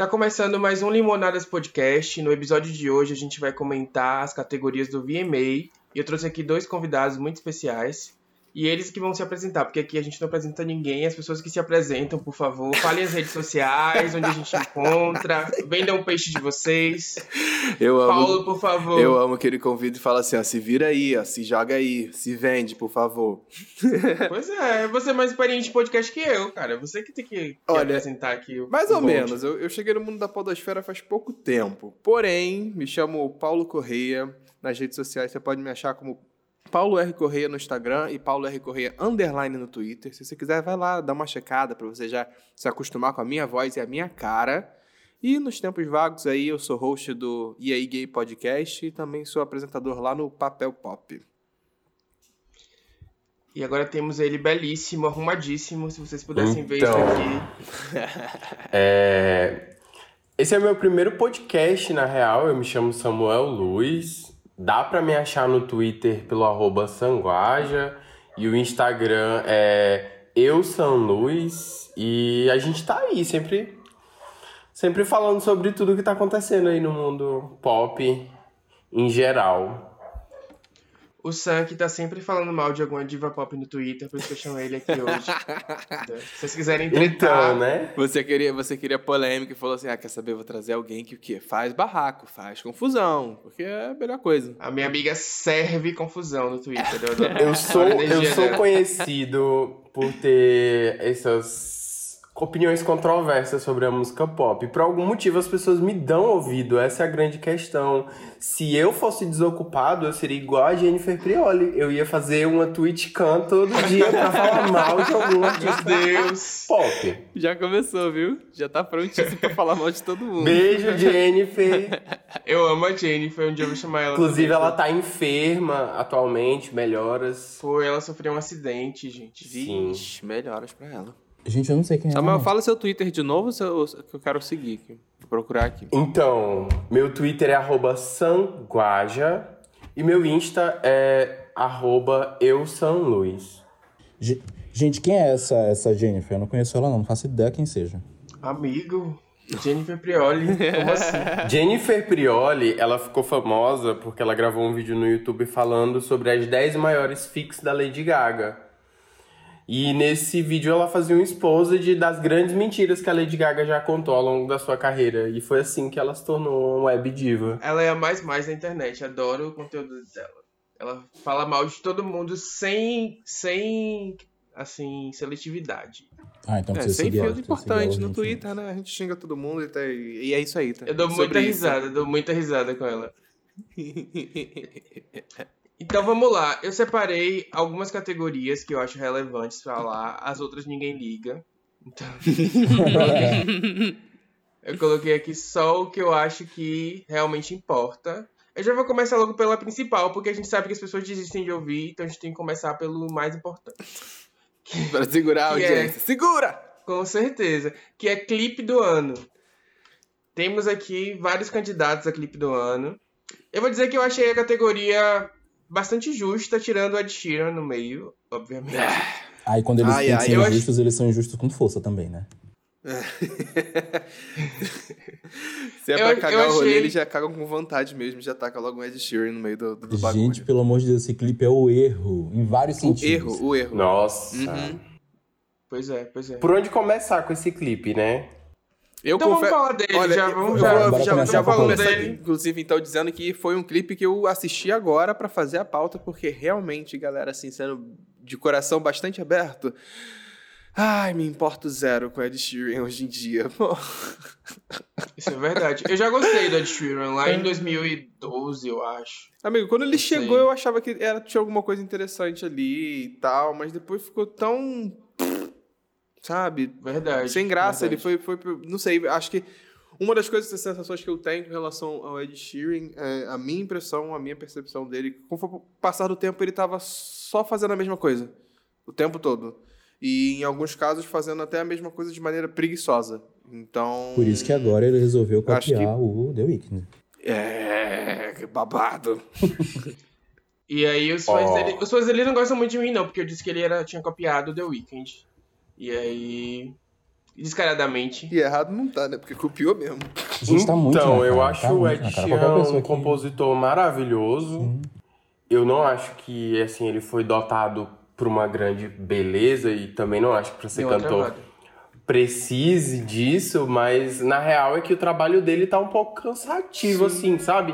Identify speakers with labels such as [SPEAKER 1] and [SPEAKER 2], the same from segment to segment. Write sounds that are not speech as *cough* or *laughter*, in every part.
[SPEAKER 1] Tá começando mais um Limonadas Podcast. No episódio de hoje a gente vai comentar as categorias do VMA. E eu trouxe aqui dois convidados muito especiais. E eles que vão se apresentar, porque aqui a gente não apresenta ninguém, as pessoas que se apresentam, por favor, falem as redes sociais, onde a gente encontra, *laughs* vendam o peixe de vocês.
[SPEAKER 2] Eu amo,
[SPEAKER 1] Paulo, por favor.
[SPEAKER 2] Eu amo que ele convida e fala assim, ó, se vira aí, ó, se joga aí, se vende, por favor. *laughs*
[SPEAKER 1] Pois é, você é mais experiente de podcast que eu, cara. Você que tem que, que
[SPEAKER 2] Olha,
[SPEAKER 1] apresentar aqui. o-
[SPEAKER 2] Mais
[SPEAKER 1] o
[SPEAKER 2] ou menos, eu, eu cheguei no mundo da podosfera faz pouco tempo. Porém, me chamo Paulo Correia, nas redes sociais você pode me achar como Paulo R. Correia no Instagram e Paulo R. Correia underline no Twitter. Se você quiser, vai lá, dá uma checada pra você já se acostumar com a minha voz e a minha cara. E nos tempos vagos aí, eu sou host do E aí Gay Podcast e também sou apresentador lá no Papel Pop.
[SPEAKER 1] E agora temos ele belíssimo, arrumadíssimo. Se vocês pudessem ver isso
[SPEAKER 3] Então.
[SPEAKER 1] aqui. *laughs*
[SPEAKER 3] É, Esse é meu primeiro podcast, na real. Eu me chamo Samuel Luiz. Dá pra me achar no Twitter pelo arroba Sanguaja. E o Instagram é Eu Luiz. E a gente tá aí, sempre, sempre falando sobre tudo que tá acontecendo aí no mundo pop em geral.
[SPEAKER 1] O Sam que tá sempre falando mal de alguma diva pop no Twitter, por isso que eu chamo ele aqui hoje. *laughs* Se vocês quiserem tretar,
[SPEAKER 3] Então, né?
[SPEAKER 2] Você queria, você queria polêmica e falou assim: ah, quer saber? Vou trazer alguém que o quê? Faz barraco, faz confusão, porque é a melhor coisa.
[SPEAKER 1] a minha amiga serve confusão no Twitter. Eu, adoro-
[SPEAKER 3] Eu sou, eu sou
[SPEAKER 1] dela.
[SPEAKER 3] conhecido por ter essas opiniões controversas sobre a música pop. Por algum motivo as pessoas me dão ouvido, essa é a grande questão. Se eu fosse desocupado, eu seria igual a Jennifer Prioli. Eu ia fazer uma TwitchCam todo dia pra falar *laughs* mal de algum
[SPEAKER 1] Meu
[SPEAKER 3] artista
[SPEAKER 1] Deus.
[SPEAKER 3] pop.
[SPEAKER 2] Já começou, viu? Já tá prontíssimo pra falar mal de todo mundo.
[SPEAKER 3] Beijo, Jennifer. *laughs*
[SPEAKER 1] Eu amo a Jennifer, um dia eu vou chamar ela.
[SPEAKER 3] Inclusive, ela tá enferma atualmente, melhoras.
[SPEAKER 1] Foi, ela sofreu um acidente, gente.
[SPEAKER 3] Sim.
[SPEAKER 2] Vixe, melhoras pra ela.
[SPEAKER 4] Gente, eu não sei quem é.
[SPEAKER 2] Samuel,
[SPEAKER 4] não.
[SPEAKER 2] fala seu Twitter de novo seu- que eu quero seguir aqui. Vou procurar aqui.
[SPEAKER 3] Então, meu Twitter é arroba sanguaja e meu Insta é arroba eusanluiz.
[SPEAKER 4] Ge- Gente, quem é essa, essa Jennifer? Eu não conheço ela, não. Não faço ideia quem seja.
[SPEAKER 1] Amigo, Jennifer Prioli, como assim? *laughs*
[SPEAKER 3] Jennifer Prioli, ela ficou famosa porque ela gravou um vídeo no YouTube falando sobre as 10 maiores fics da Lady Gaga. E nesse vídeo ela fazia um exposed das grandes mentiras que a Lady Gaga já contou ao longo da sua carreira. E foi assim que ela se tornou uma web diva.
[SPEAKER 1] Ela é a mais mais da internet, adoro o conteúdo dela. Ela fala mal de todo mundo sem, sem assim, seletividade.
[SPEAKER 4] Ah, então
[SPEAKER 2] É, sem importantes
[SPEAKER 4] ela,
[SPEAKER 2] no
[SPEAKER 4] gente.
[SPEAKER 2] Twitter, né? A gente xinga todo mundo e, tá- e é isso aí, tá?
[SPEAKER 1] Eu dou
[SPEAKER 2] Sobre
[SPEAKER 1] muita
[SPEAKER 2] isso.
[SPEAKER 1] risada, dou muita risada com ela. *laughs* Então vamos lá, eu separei algumas categorias que eu acho relevantes pra lá, as outras ninguém liga. Então, *laughs* eu coloquei aqui só o que eu acho que realmente importa. Eu já vou começar logo pela principal, porque a gente sabe que as pessoas desistem de ouvir, então a gente tem que começar pelo mais importante. *laughs*
[SPEAKER 2] pra segurar a
[SPEAKER 1] Que é-
[SPEAKER 2] audiência. Segura!
[SPEAKER 1] Com certeza. Que é clipe do ano. Temos aqui vários candidatos a clipe do ano. Eu vou dizer que eu achei a categoria bastante justa, tirando a Sheeran no meio, obviamente.
[SPEAKER 4] Aí quando eles
[SPEAKER 2] Ai,
[SPEAKER 4] têm
[SPEAKER 2] ai,
[SPEAKER 4] que ser
[SPEAKER 1] eu acho-
[SPEAKER 4] injustos, eles são injustos com força também, né? *laughs*
[SPEAKER 2] Se é
[SPEAKER 1] Eu-
[SPEAKER 2] pra
[SPEAKER 1] eu
[SPEAKER 2] cagar o rolê,
[SPEAKER 1] achei-
[SPEAKER 2] eles já cagam com vontade mesmo, já taca logo um Ed Sheeran no meio do, do bagulho.
[SPEAKER 4] Gente, pelo amor de Deus, esse clipe é o erro. Em vários
[SPEAKER 2] o
[SPEAKER 4] sentidos.
[SPEAKER 2] erro, o erro.
[SPEAKER 3] Nossa.
[SPEAKER 2] Uhum.
[SPEAKER 1] Pois é, pois é.
[SPEAKER 3] Por onde começar com esse clipe, né?
[SPEAKER 2] Eu
[SPEAKER 1] Então vamos
[SPEAKER 2] confesso.
[SPEAKER 1] falar dele,
[SPEAKER 2] Olha,
[SPEAKER 1] já vamos já.
[SPEAKER 2] já, já
[SPEAKER 4] a
[SPEAKER 2] começar,
[SPEAKER 1] dele.
[SPEAKER 2] inclusive, então, dizendo que foi um clipe que eu assisti agora pra fazer a pauta, porque realmente, galera, assim, sendo de coração bastante aberto, ai, me importo zero com Ed Sheeran hoje em dia. Pô.
[SPEAKER 1] Isso é verdade. Eu já gostei do Ed Sheeran lá em 2012, eu acho.
[SPEAKER 2] Amigo, quando ele chegou,
[SPEAKER 1] sei.
[SPEAKER 2] eu achava que era, tinha alguma coisa interessante ali e tal, mas depois ficou tão. Sabe?
[SPEAKER 1] Verdade.
[SPEAKER 2] Sem graça, ele
[SPEAKER 1] verdade.
[SPEAKER 2] foi, foi. Não sei, acho que uma das coisas, das sensações que eu tenho em relação ao Ed Sheeran, é a minha impressão, a minha percepção dele, conforme o passar do tempo, ele tava só fazendo a mesma coisa. O tempo todo. E em alguns casos fazendo até a mesma coisa de maneira preguiçosa. Então.
[SPEAKER 4] Por isso que agora ele resolveu
[SPEAKER 2] Acho
[SPEAKER 4] copiar o The Weeknd.
[SPEAKER 2] É. Que babado. *laughs*
[SPEAKER 1] E aí os fãs
[SPEAKER 3] Ó.
[SPEAKER 1] dele. Os fãs dele não gostam muito de mim, não, porque eu disse que ele era, tinha copiado The Weeknd. E aí. descaradamente.
[SPEAKER 2] E errado não tá, né? Porque copiou mesmo.
[SPEAKER 4] Tá muito
[SPEAKER 3] então,
[SPEAKER 4] na
[SPEAKER 3] eu
[SPEAKER 4] cara,
[SPEAKER 3] acho
[SPEAKER 4] tá
[SPEAKER 3] o
[SPEAKER 4] muito
[SPEAKER 3] Ed. Sheeran um compositor maravilhoso. Eu não acho que assim ele foi dotado por uma grande beleza e também não acho que para ser
[SPEAKER 1] Deu
[SPEAKER 3] cantor precise disso, mas na real é que o trabalho dele tá um pouco cansativo assim, sabe?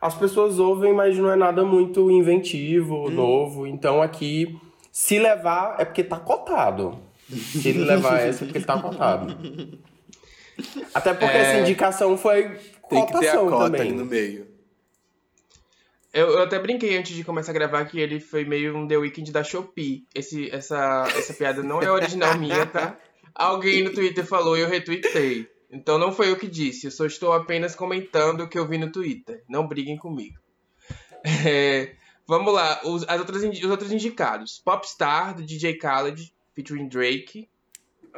[SPEAKER 3] As pessoas ouvem, mas não é nada muito inventivo, novo. Então aqui se levar é porque tá cotado. Se ele levar essa é porque ele tá cotado. Até porque essa indicação foi
[SPEAKER 2] Tem que ter a cota
[SPEAKER 3] também.
[SPEAKER 2] ali no meio.
[SPEAKER 1] Eu, eu até brinquei antes de começar a gravar que ele foi meio um The Weeknd da Shopee. Esse, essa, essa piada não é original *laughs* minha, tá? Alguém no Twitter falou e eu retuitei. Então não foi eu que disse, eu só estou apenas comentando o que eu vi no Twitter. Não briguem comigo. *laughs* É, vamos lá, os, as outras, os outros indicados. Popstar, do DJ Khaled, featuring Drake.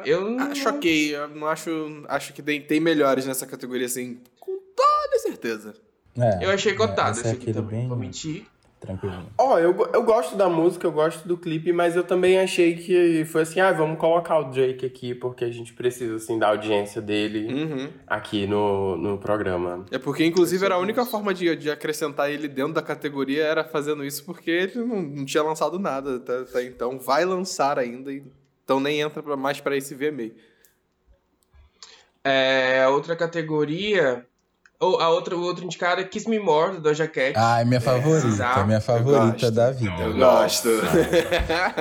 [SPEAKER 1] Eu não...
[SPEAKER 2] Acho ok, eu não acho. Acho que tem, tem melhores nessa categoria, assim, com toda certeza.
[SPEAKER 4] É,
[SPEAKER 1] Eu achei
[SPEAKER 4] é,
[SPEAKER 1] cotado
[SPEAKER 4] esse
[SPEAKER 1] esse
[SPEAKER 4] é
[SPEAKER 1] aqui também,
[SPEAKER 4] bem
[SPEAKER 1] vou mentir.
[SPEAKER 4] Tranquilinho.
[SPEAKER 3] Ó, eu, go- eu gosto da música, eu gosto do clipe, mas eu também achei que foi assim, ah, vamos colocar o Drake aqui, porque a gente precisa, assim, da audiência dele
[SPEAKER 2] Uhum.
[SPEAKER 3] aqui no, no programa.
[SPEAKER 2] É porque, inclusive, era a única forma de, de acrescentar ele dentro da categoria era fazendo isso, porque ele não, não tinha lançado nada até, até então. Vai lançar ainda, e- então nem entra pra, mais pra esse VMA.
[SPEAKER 1] É, a outra categoria. Ou a outra, o outro indicado é Kiss Me More, do Doja Cat.
[SPEAKER 4] Ah, é minha favorita,
[SPEAKER 1] exato.
[SPEAKER 4] é minha favorita da vida.
[SPEAKER 2] Eu gosto.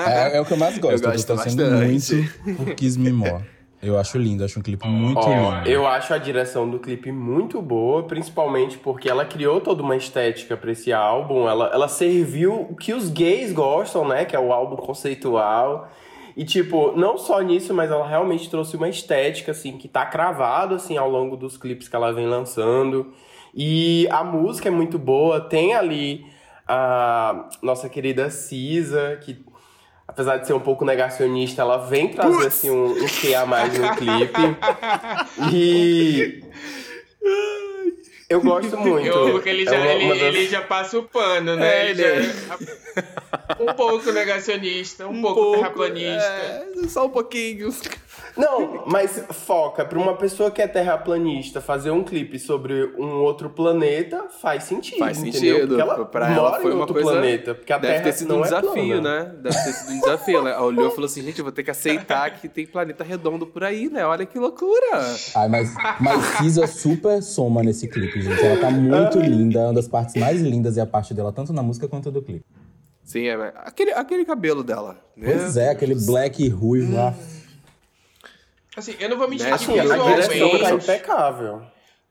[SPEAKER 4] É, é o que eu mais gosto,
[SPEAKER 2] Eu
[SPEAKER 4] eu,
[SPEAKER 2] gosto
[SPEAKER 4] tô torcendo
[SPEAKER 2] bastante.
[SPEAKER 4] muito por Kiss Me More. Eu acho lindo, acho um clipe muito
[SPEAKER 3] Ó,
[SPEAKER 4] lindo.
[SPEAKER 3] eu acho a direção do clipe muito boa, principalmente porque ela criou toda uma estética pra esse álbum. Ela, ela serviu o que os gays gostam, né? Que é o álbum conceitual. E, tipo, não só nisso, mas ela realmente trouxe uma estética, assim, que tá cravado, assim, ao longo dos clipes que ela vem lançando. E a música é muito boa. Tem ali a nossa querida Cisa, que apesar de ser um pouco negacionista, ela vem trazer, assim, um, um que a mais no clipe. *laughs* E... Eu gosto *laughs* muito.
[SPEAKER 1] Eu amo que ele já,
[SPEAKER 3] É
[SPEAKER 1] ele,
[SPEAKER 3] das-
[SPEAKER 1] ele já passa o pano, né?
[SPEAKER 2] É,
[SPEAKER 1] ele
[SPEAKER 2] ele-
[SPEAKER 1] já- um pouco negacionista, um, pouco, terraplanista.
[SPEAKER 2] É, só um pouquinho.
[SPEAKER 3] Não, mas foca, pra uma pessoa que é terraplanista fazer um clipe sobre um outro planeta, faz sentido.
[SPEAKER 2] Faz
[SPEAKER 3] entendeu?
[SPEAKER 2] sentido.
[SPEAKER 3] Porque ela
[SPEAKER 2] Pra ela foi
[SPEAKER 3] em
[SPEAKER 2] uma
[SPEAKER 3] outro
[SPEAKER 2] coisa.
[SPEAKER 3] planeta. Porque a
[SPEAKER 2] Deve
[SPEAKER 3] Terra
[SPEAKER 2] ter sido
[SPEAKER 3] não
[SPEAKER 2] um
[SPEAKER 3] é
[SPEAKER 2] desafio,
[SPEAKER 3] plana.
[SPEAKER 2] né? Deve ter sido um desafio. Ela olhou e falou assim: gente, eu vou ter que aceitar que tem planeta redondo por aí, né? Olha que loucura.
[SPEAKER 4] Ai, mas, mas Cisa super soma nesse clipe, gente. Ela tá muito linda, é uma das partes mais lindas é a parte dela, tanto na música quanto do clipe.
[SPEAKER 2] Sim, é. Aquele, aquele cabelo dela. né?
[SPEAKER 4] Pois é, aquele black e ruivo lá.
[SPEAKER 1] Assim, eu não vou mentir
[SPEAKER 2] Mexe
[SPEAKER 1] que
[SPEAKER 3] Assim, a direção tá
[SPEAKER 1] visualmente,
[SPEAKER 3] impecável.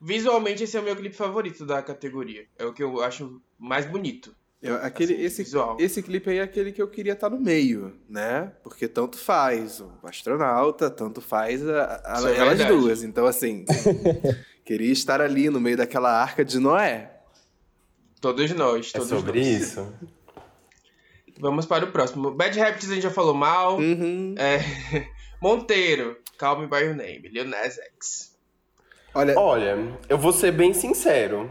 [SPEAKER 1] visualmente esse é o meu clipe favorito da categoria. É o que eu acho mais bonito.
[SPEAKER 2] Eu- aquele,
[SPEAKER 1] Assim,
[SPEAKER 2] esse,
[SPEAKER 1] visual.
[SPEAKER 2] esse clipe aí é aquele que eu queria estar no meio, né? Porque tanto faz o astronauta, tanto faz a, a-
[SPEAKER 1] é
[SPEAKER 2] elas
[SPEAKER 1] verdade.
[SPEAKER 2] duas. Então, assim, *laughs* queria estar ali no meio daquela arca de Noé.
[SPEAKER 1] Todos nós,
[SPEAKER 3] É
[SPEAKER 1] todos
[SPEAKER 3] sobre
[SPEAKER 1] nós.
[SPEAKER 3] isso.
[SPEAKER 1] Vamos para o próximo. Bad Habits a gente já falou mal.
[SPEAKER 2] Uhum.
[SPEAKER 1] É, *laughs* Monteiro, Call Me By Your Name, Lil Nas X.
[SPEAKER 2] Olha,
[SPEAKER 3] Olha, eu vou ser bem sincero.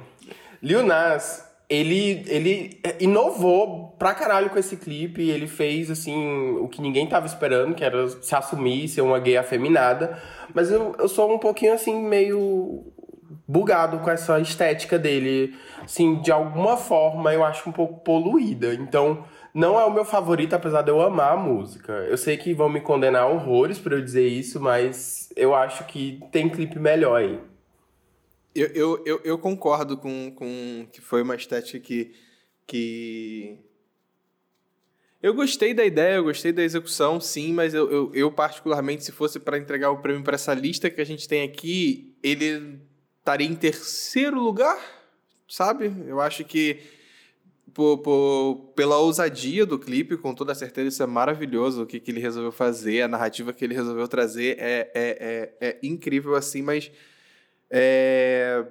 [SPEAKER 3] Lil Nas, ele, ele inovou pra caralho com esse clipe. Ele fez, assim, o que ninguém tava esperando, que era se assumir, ser uma gay afeminada. Mas eu, eu sou um pouquinho, assim, meio bugado com essa estética dele. Assim, de alguma forma eu acho um pouco poluída. Então, não é o meu favorito, apesar de eu amar a música. Eu sei que vão me condenar horrores por eu dizer isso, mas eu acho que tem clipe melhor aí.
[SPEAKER 2] eu, eu, eu, eu concordo com, com que foi uma estética que, que. Eu gostei da ideia, eu gostei da execução, sim, mas eu, eu, eu particularmente, se fosse para entregar o prêmio para essa lista que a gente tem aqui, ele estaria em terceiro lugar, sabe? Eu acho que por, por- pela ousadia do clipe, com toda certeza isso é maravilhoso o que, que ele resolveu fazer, a narrativa que ele resolveu trazer é, é, é, é incrível assim, mas é,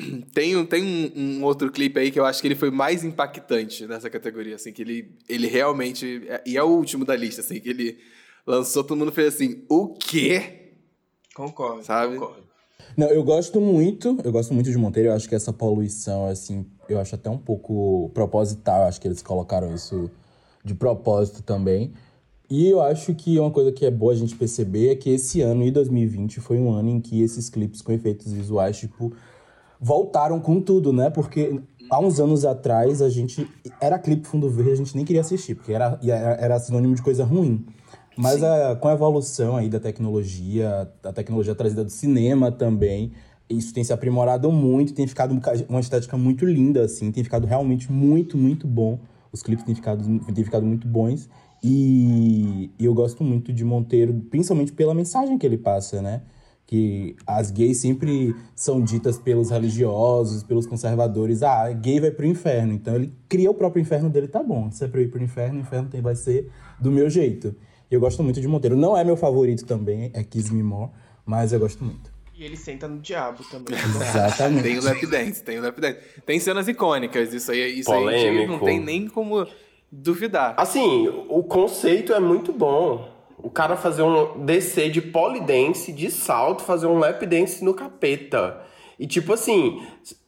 [SPEAKER 2] *clears throat* tem, um- tem um, um outro clipe aí que eu acho que ele foi mais impactante nessa categoria, assim, que ele, ele realmente. E é o último da lista, assim, que ele lançou, todo mundo fez assim, o quê?
[SPEAKER 1] Concordo,
[SPEAKER 2] Sabe?
[SPEAKER 1] concordo.
[SPEAKER 4] Não, eu gosto muito, eu gosto muito de Monteiro, eu acho que essa poluição, assim, eu acho até um pouco proposital, acho que eles colocaram isso de propósito também. E eu acho que uma coisa que é boa a gente perceber é que esse ano, em 2020, foi um ano em que esses clipes com efeitos visuais, tipo, voltaram com tudo, né? Porque há uns anos atrás, a gente. Era clipe fundo verde, a gente nem queria assistir, porque era, era sinônimo de coisa ruim. Mas a, com a evolução aí da tecnologia, a tecnologia trazida do cinema também, isso tem se aprimorado muito, tem ficado uma estética muito linda, assim, tem ficado realmente muito, muito bom. Os clipes têm ficado, têm ficado muito bons. E, eu gosto muito de Monteiro, principalmente pela mensagem que ele passa, né? Que as gays sempre são ditas pelos religiosos, pelos conservadores. Ah, gay vai pro inferno. Então ele cria o próprio inferno dele, tá bom. Se é pra eu ir pro inferno, o inferno vai ser do meu jeito. Eu gosto muito de Monteiro. Não é meu favorito também, é Kiss Me More, mas eu gosto muito.
[SPEAKER 1] E ele senta no diabo também. *laughs*
[SPEAKER 4] Exatamente.
[SPEAKER 2] tem o lap dance, tem o lap dance. Tem cenas icônicas, isso aí, isso aí não tem nem como duvidar.
[SPEAKER 3] Assim, o conceito é muito bom. O cara fazer um descer de polidense, de salto, fazer um lap dance no capeta. E tipo assim,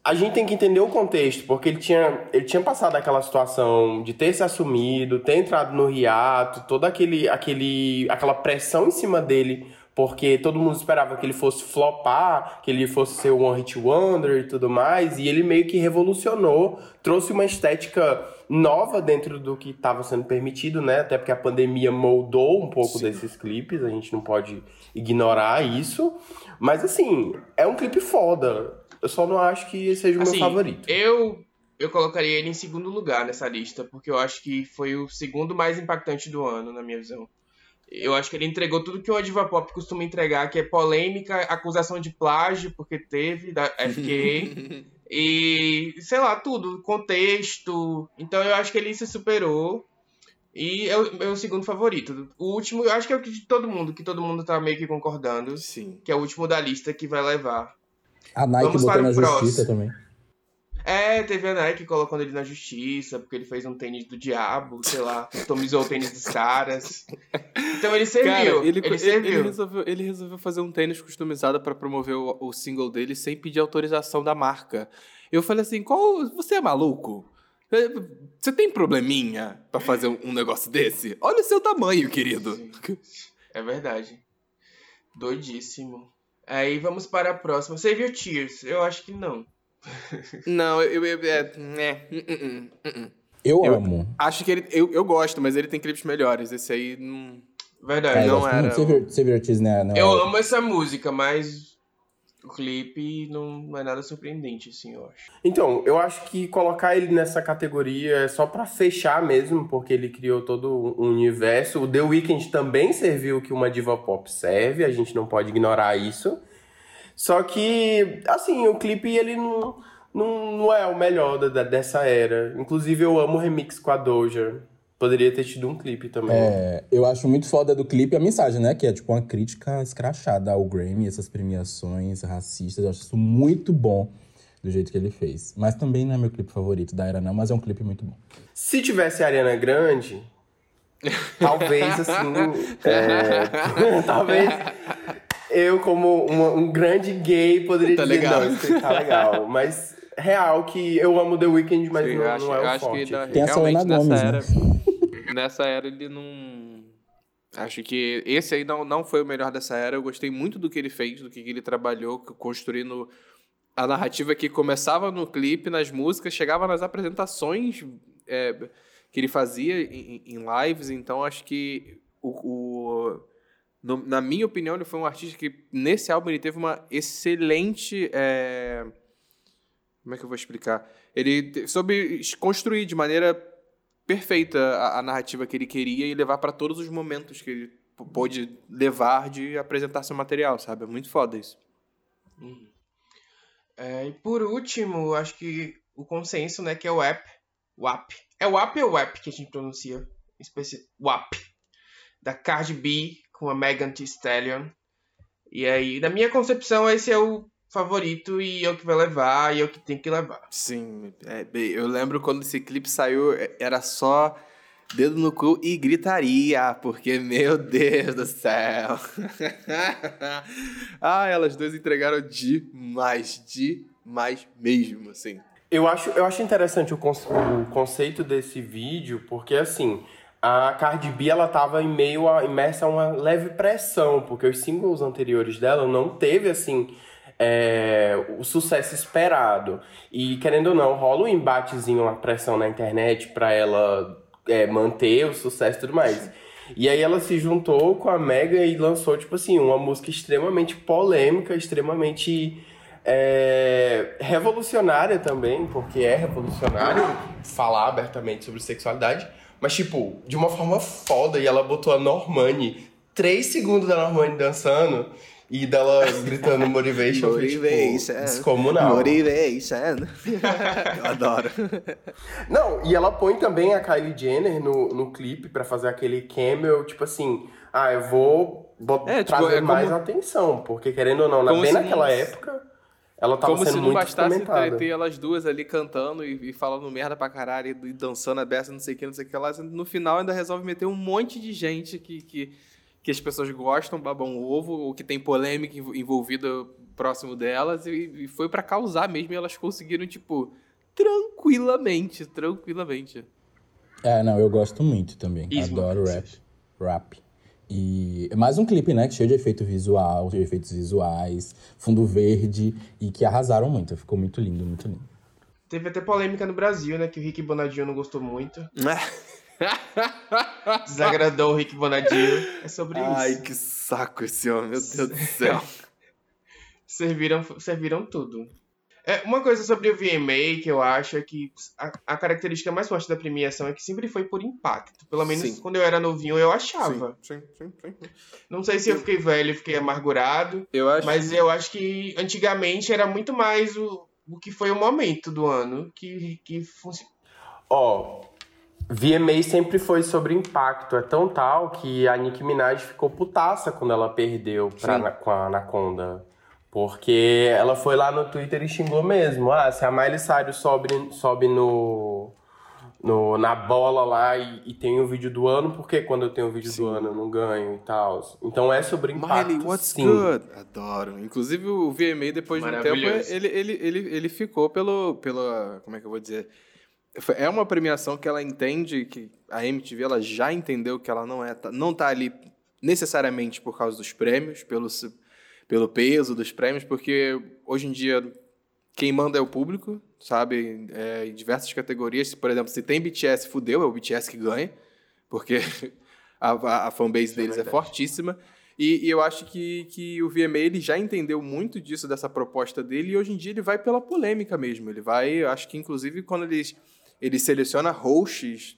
[SPEAKER 3] a gente tem que entender o contexto, porque ele tinha, ele tinha passado aquela situação de ter se assumido, ter entrado no hiato, toda aquele, aquele, aquela pressão em cima dele, porque todo mundo esperava que ele fosse flopar, que ele fosse ser um One Hit Wonder e tudo mais, e ele meio que revolucionou, trouxe uma estética nova dentro do que estava sendo permitido, né? Até porque a pandemia moldou um pouco Sim. desses clipes, a gente não pode ignorar isso. Mas assim, é um clipe foda. Eu só não acho que seja o assim, meu favorito.
[SPEAKER 1] Eu eu colocaria ele em segundo lugar nessa lista, porque eu acho que foi o segundo mais impactante do ano, na minha visão. Eu acho que ele entregou tudo que o Diva Pop costuma entregar, que é polêmica, acusação de plágio, porque teve da FK, *laughs* E, sei lá, tudo, contexto. Então eu acho que ele se superou. E é o meu segundo favorito. O último, eu acho que é o de todo mundo, que todo mundo tá meio que concordando.
[SPEAKER 2] Sim.
[SPEAKER 1] Que é o último da lista que vai levar.
[SPEAKER 4] A Nike Vamos botou na justiça também.
[SPEAKER 1] É, teve a Nike colocando ele na justiça, porque ele fez um tênis do diabo, sei lá, tomizou o tênis dos caras. Então ele serviu. Cara, ele, ele, serviu.
[SPEAKER 2] Ele, resolveu, ele resolveu fazer um tênis customizado para promover o, o, single dele sem pedir autorização da marca. Eu falei assim: qual. Você é maluco? É, você tem probleminha para fazer um negócio desse? Olha o seu tamanho, querido.
[SPEAKER 1] É verdade. Doidíssimo. Aí vamos para a próxima. Você viu Tears? Eu acho que não.
[SPEAKER 2] Não, eu. eu é, né, uh,
[SPEAKER 4] uh, uh, eu, eu amo.
[SPEAKER 2] Acho que ele. Eu, eu gosto, mas ele tem clipes melhores. Esse aí não.
[SPEAKER 1] Verdade.
[SPEAKER 4] É,
[SPEAKER 1] não era.
[SPEAKER 4] Viu Tears, né? Não
[SPEAKER 1] eu amo essa música, mas o clipe não é nada surpreendente, assim, eu acho.
[SPEAKER 3] Então, eu acho que colocar ele nessa categoria é só para fechar mesmo, porque ele criou todo um universo. O The Weeknd também serviu que uma diva pop serve, a gente não pode ignorar isso. Só que, assim, o clipe ele não, não, não é o melhor da, dessa era. Inclusive, eu amo o remix com a Doja. Poderia ter tido um clipe também.
[SPEAKER 4] É, eu acho muito foda do clipe a mensagem, né? Que é tipo uma crítica escrachada ao Grammy, essas premiações racistas. Eu acho isso muito bom do jeito que ele fez. Mas também não é meu clipe favorito da era, não, mas é um clipe muito bom.
[SPEAKER 3] Se tivesse a Ariana Grande, *laughs* talvez assim. *laughs* é, *laughs* talvez eu, como uma, um grande gay, poderia
[SPEAKER 2] tá
[SPEAKER 3] dizer,
[SPEAKER 2] legal.
[SPEAKER 3] não, isso tá legal. Mas real que eu amo The Weeknd, mas Sim, não, acho, não é o acho forte. Que
[SPEAKER 4] Tem a Selena Gomes, nessa era,
[SPEAKER 2] né? nessa era ele não... Acho que esse aí não, não foi o melhor dessa era. Eu gostei muito do que ele fez, do que ele trabalhou, construindo a narrativa que começava no clipe, nas músicas, chegava nas apresentações é, que ele fazia em, em, lives. Então, acho que o, o no, na minha opinião, ele foi um artista que, nesse álbum, ele teve uma excelente. É... Como é que eu vou explicar? Ele soube construir de maneira perfeita a, a narrativa que ele queria e levar para todos os momentos que ele pôde levar de apresentar seu material, sabe? É muito foda isso.
[SPEAKER 1] Uhum. É, e por último, acho que o consenso, né, que é o app. WAP. É o app ou WAP que a gente pronuncia? Especi... WAP. Da Cardi B com a Megan Thee Stallion. E aí, na minha concepção, esse é o favorito e é o que vai levar e é o que tem que levar.
[SPEAKER 2] Sim, é, eu lembro quando esse clipe saiu, é, era só dedo no cu e gritaria, porque, meu Deus do céu. *laughs* ah, elas duas entregaram demais, demais mesmo, assim.
[SPEAKER 3] Eu acho, eu acho interessante o, conce o conceito desse vídeo, porque, assim, a Cardi B ela tava em meio a imersa a uma leve pressão, porque os singles anteriores dela não teve assim é, o sucesso esperado. E querendo ou não, rola um embatezinho, uma pressão na internet para ela é, manter o sucesso e tudo mais. E aí ela se juntou com a Mega e lançou, tipo assim, uma música extremamente polêmica, extremamente é, revolucionária também, porque é revolucionário falar abertamente sobre sexualidade, mas, tipo, de uma forma foda. E ela botou a Normani, três segundos da Normani dançando e dela gritando motivation, motivation. Tipo, descomunal.
[SPEAKER 2] Motivation. *laughs* Eu adoro.
[SPEAKER 3] Não, e ela põe também a Kylie Jenner no, no clipe pra fazer aquele camel, tipo assim, ah, eu vou, vou é, tipo, trazer é como... mais atenção, porque querendo ou não, na, bem naquela época ela tava
[SPEAKER 2] Como
[SPEAKER 3] sendo
[SPEAKER 2] se
[SPEAKER 3] não
[SPEAKER 2] bastasse entreter elas duas ali cantando e, e, falando merda pra caralho e dançando a beça, não sei o que, não sei o que lá. No final ainda resolve meter um monte de gente que, que, que as pessoas gostam, babam ovo, ou que tem polêmica envolvida próximo delas. E, e foi para causar mesmo e elas conseguiram, tipo, tranquilamente, tranquilamente.
[SPEAKER 4] É, não, eu gosto muito também. Isso, Adoro rap. Rap. E é mais um clipe, né? Cheio de efeito visual, de efeitos visuais, fundo verde, e que arrasaram muito. Ficou muito lindo, muito lindo.
[SPEAKER 1] Teve até polêmica no Brasil, né? Que o Rick Bonadinho não gostou muito. *laughs* Desagradou o Rick Bonadinho. É sobre
[SPEAKER 2] Ai,
[SPEAKER 1] isso.
[SPEAKER 2] Ai, que saco esse homem, meu Deus do céu. *laughs*
[SPEAKER 1] serviram, serviram tudo. É, uma coisa sobre o VMA que eu acho é que a, a, característica mais forte da premiação é que sempre foi por impacto. Pelo menos sim. quando eu era novinho eu achava.
[SPEAKER 2] Sim, sim, sim.
[SPEAKER 1] Não sei se eu fiquei velho, fiquei amargurado. Eu acho... Mas eu acho que antigamente era muito mais o, o que foi o momento do ano que, que funcionou.
[SPEAKER 3] Ó, oh, VMA sempre foi sobre impacto. É tão tal que a Nicki Minaj ficou putaça quando ela perdeu pra, com a Anaconda. Porque ela foi lá no Twitter e xingou mesmo. Ah, se a Miley Cyrus sobe, sobe no, no, na bola lá e, e, tem o vídeo do ano, por que quando eu tenho o vídeo sim. do ano eu não ganho e tal? Então é sobre impacto,
[SPEAKER 2] Miley, what's
[SPEAKER 3] sim.
[SPEAKER 2] good? Adoro. Inclusive o VMA, depois de um tempo, ele, ele, ele, ele ficou pelo, pelo... Como é que eu vou dizer? É uma premiação que ela entende, que a MTV ela já entendeu que ela não, é, não tá ali necessariamente por causa dos prêmios, pelo pelo peso dos prêmios, porque hoje em dia quem manda é o público, sabe? É, em diversas categorias. Por exemplo, se tem BTS, fudeu, é o BTS que ganha, porque *laughs* a, a, a fanbase é deles é, é fortíssima. E, e, eu acho que, que o VMA ele já entendeu muito disso, dessa proposta dele, e hoje em dia ele vai pela polêmica mesmo. Ele vai, acho que inclusive quando ele, ele seleciona hosts,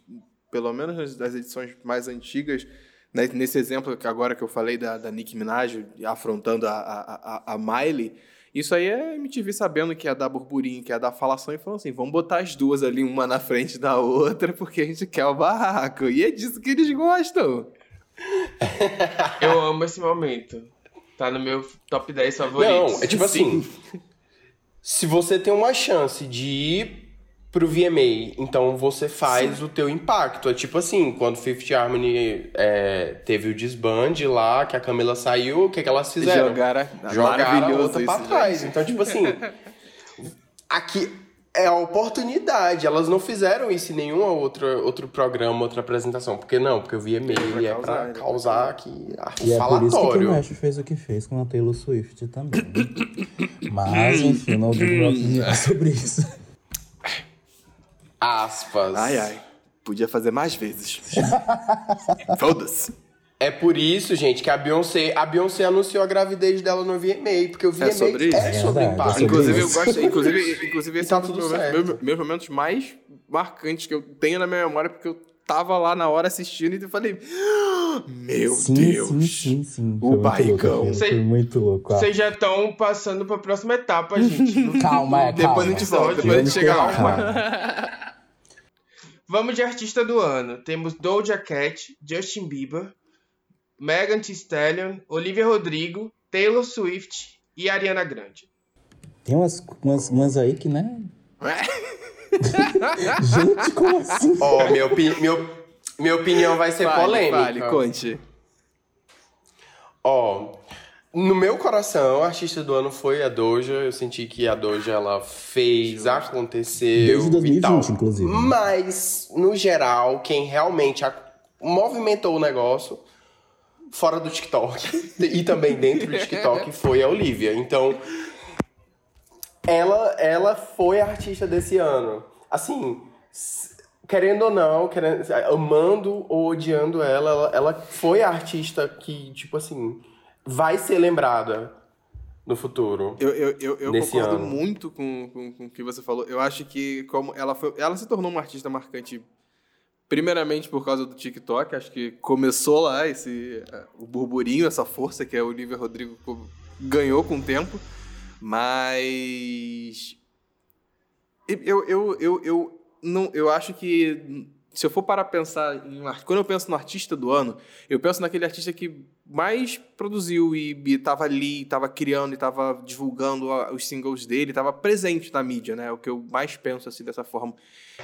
[SPEAKER 2] pelo menos das edições mais antigas, nesse exemplo que agora que eu falei da, da Nicki Minaj afrontando a, a, a, a Miley, isso aí é MTV sabendo que ia dar burburinho, que ia dar falação, e falou assim: vamos botar as duas ali, uma na frente da outra, porque a gente quer o barraco. E é disso que eles gostam. *laughs*
[SPEAKER 1] Eu amo esse momento. Tá no meu top 10 favoritos.
[SPEAKER 3] Não, é tipo assim: se você tem uma chance de ir pro VMA. Então você faz Sim. o teu impacto. É tipo assim, quando Fifth Harmony é, teve o desbande lá, que a Camila saiu, o que, que elas fizeram?
[SPEAKER 2] Jogaram,
[SPEAKER 3] Jogaram a outra pra trás. Então, tipo assim, *laughs* aqui é a oportunidade. Elas não fizeram isso em nenhum outro, outro programa, outra apresentação. Porque não, porque o VMA é, é pra causar, causar aqui
[SPEAKER 4] e é falatório. por isso que o Mesh fez o que fez com a Taylor Swift também. Mas, enfim, não digo sobre isso.
[SPEAKER 3] Aspas.
[SPEAKER 2] Ai, ai. Podia fazer mais vezes. *laughs* Foda-se.
[SPEAKER 3] É por isso, gente, que a Beyoncé, a Beyoncé anunciou a gravidez dela no VMA, porque o VMA é sobre, isso. É sobre é impacto.
[SPEAKER 2] Inclusive, eu gosto, inclusive, inclusive *laughs* esse tá é um dos meus, meus, momentos mais marcantes que eu tenho na minha memória, porque eu tava lá na hora assistindo e falei, ah, meu
[SPEAKER 4] sim,
[SPEAKER 2] Deus,
[SPEAKER 4] sim, sim, sim.
[SPEAKER 2] o barrigão.
[SPEAKER 4] Foi muito louco.
[SPEAKER 1] Vocês já estão passando pra próxima etapa, gente. *laughs*
[SPEAKER 4] calma, é, calma.
[SPEAKER 2] Depois a gente volta, depois a gente chega lá.
[SPEAKER 1] Vamos de artista do ano. Temos Doja Cat, Justin Bieber, Megan Thee Stallion, Olivia Rodrigo, Taylor Swift e Ariana Grande.
[SPEAKER 4] Tem umas, umas, umas aí que, né? *laughs* Gente, como assim?
[SPEAKER 3] Ó, oh, minha, opi minha, minha opinião vai ser
[SPEAKER 2] fale,
[SPEAKER 3] polêmica.
[SPEAKER 2] Fale, conte.
[SPEAKER 3] Ó, oh, no meu coração, a artista do ano foi a Doja. Eu senti que a Doja ela fez, aconteceu.
[SPEAKER 4] Desde 2020, inclusive.
[SPEAKER 3] Mas, no geral, quem realmente movimentou o negócio fora do TikTok *laughs* e também dentro do TikTok *laughs* foi a Olivia. Então, ela, ela foi a artista desse ano. Assim, querendo ou não, querendo, amando ou odiando ela, ela, ela foi a artista que, tipo assim, vai ser lembrada no futuro.
[SPEAKER 2] Eu, eu, eu, eu concordo
[SPEAKER 3] ano.
[SPEAKER 2] muito com, com, com o que você falou. Eu acho que como ela foi, ela se tornou uma artista marcante primeiramente por causa do TikTok, acho que começou lá esse o burburinho, essa força que a Olivia Rodrigo ganhou com o tempo, mas eu, eu, eu, eu, não, eu acho que se eu for para pensar em quando eu penso no artista do ano, eu penso naquele artista que mais produziu e estava ali, estava criando e estava divulgando os singles dele, estava presente na mídia, né? É o que eu mais penso assim dessa forma.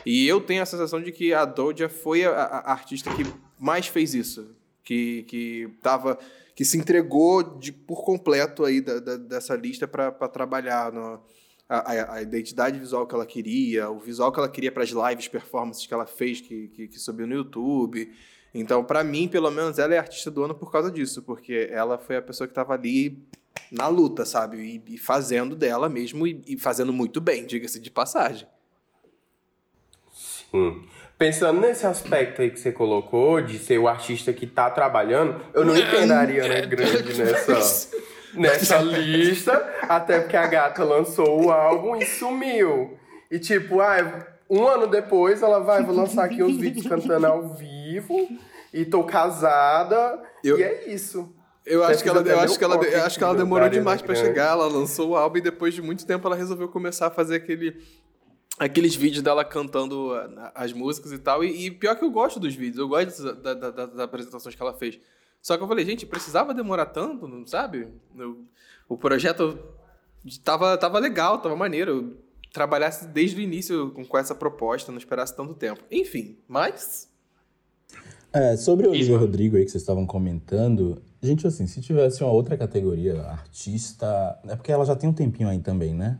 [SPEAKER 2] E eu tenho a sensação de que a Doja foi a, a artista que mais fez isso, que que tava que se entregou de por completo aí da, da, dessa lista para trabalhar no, a, a, identidade visual que ela queria, o visual que ela queria para as lives performances que ela fez, que, que, que subiu no YouTube. Então, para mim, pelo menos, ela é artista do ano por causa disso, porque ela foi a pessoa que estava ali na luta, sabe? E, e fazendo dela mesmo e, e fazendo muito bem, diga-se de passagem.
[SPEAKER 3] Sim. Pensando nesse aspecto aí que você colocou, de ser o artista que tá trabalhando, eu não entendo a Ariana Grande nessa, nessa lista, até porque a gata lançou o álbum e sumiu. E tipo, ah, um ano depois ela vai, vou lançar aqui uns vídeos cantando ao vivo, e tô casada,
[SPEAKER 2] Eu-
[SPEAKER 3] e é isso.
[SPEAKER 2] Eu acho, que ela, eu, acho que ela, eu acho que ela demorou demais para chegar. Ela lançou o álbum e depois de muito tempo ela resolveu começar a fazer aquele, aqueles vídeos dela cantando ah, as músicas e tal. E, e pior que eu gosto dos vídeos, eu gosto da- da- da- das apresentações que ela fez. Só que eu falei, gente, precisava demorar tanto, não sabe? Eu- o projeto tava, tava legal, tava maneiro. Eu trabalhasse desde o início com, com essa proposta, não esperasse tanto tempo. Enfim, mas.
[SPEAKER 4] É, sobre o Olivia. Rodrigo aí que vocês estavam comentando, gente, assim, se tivesse uma outra categoria, artista. É porque ela já tem um tempinho aí também, né?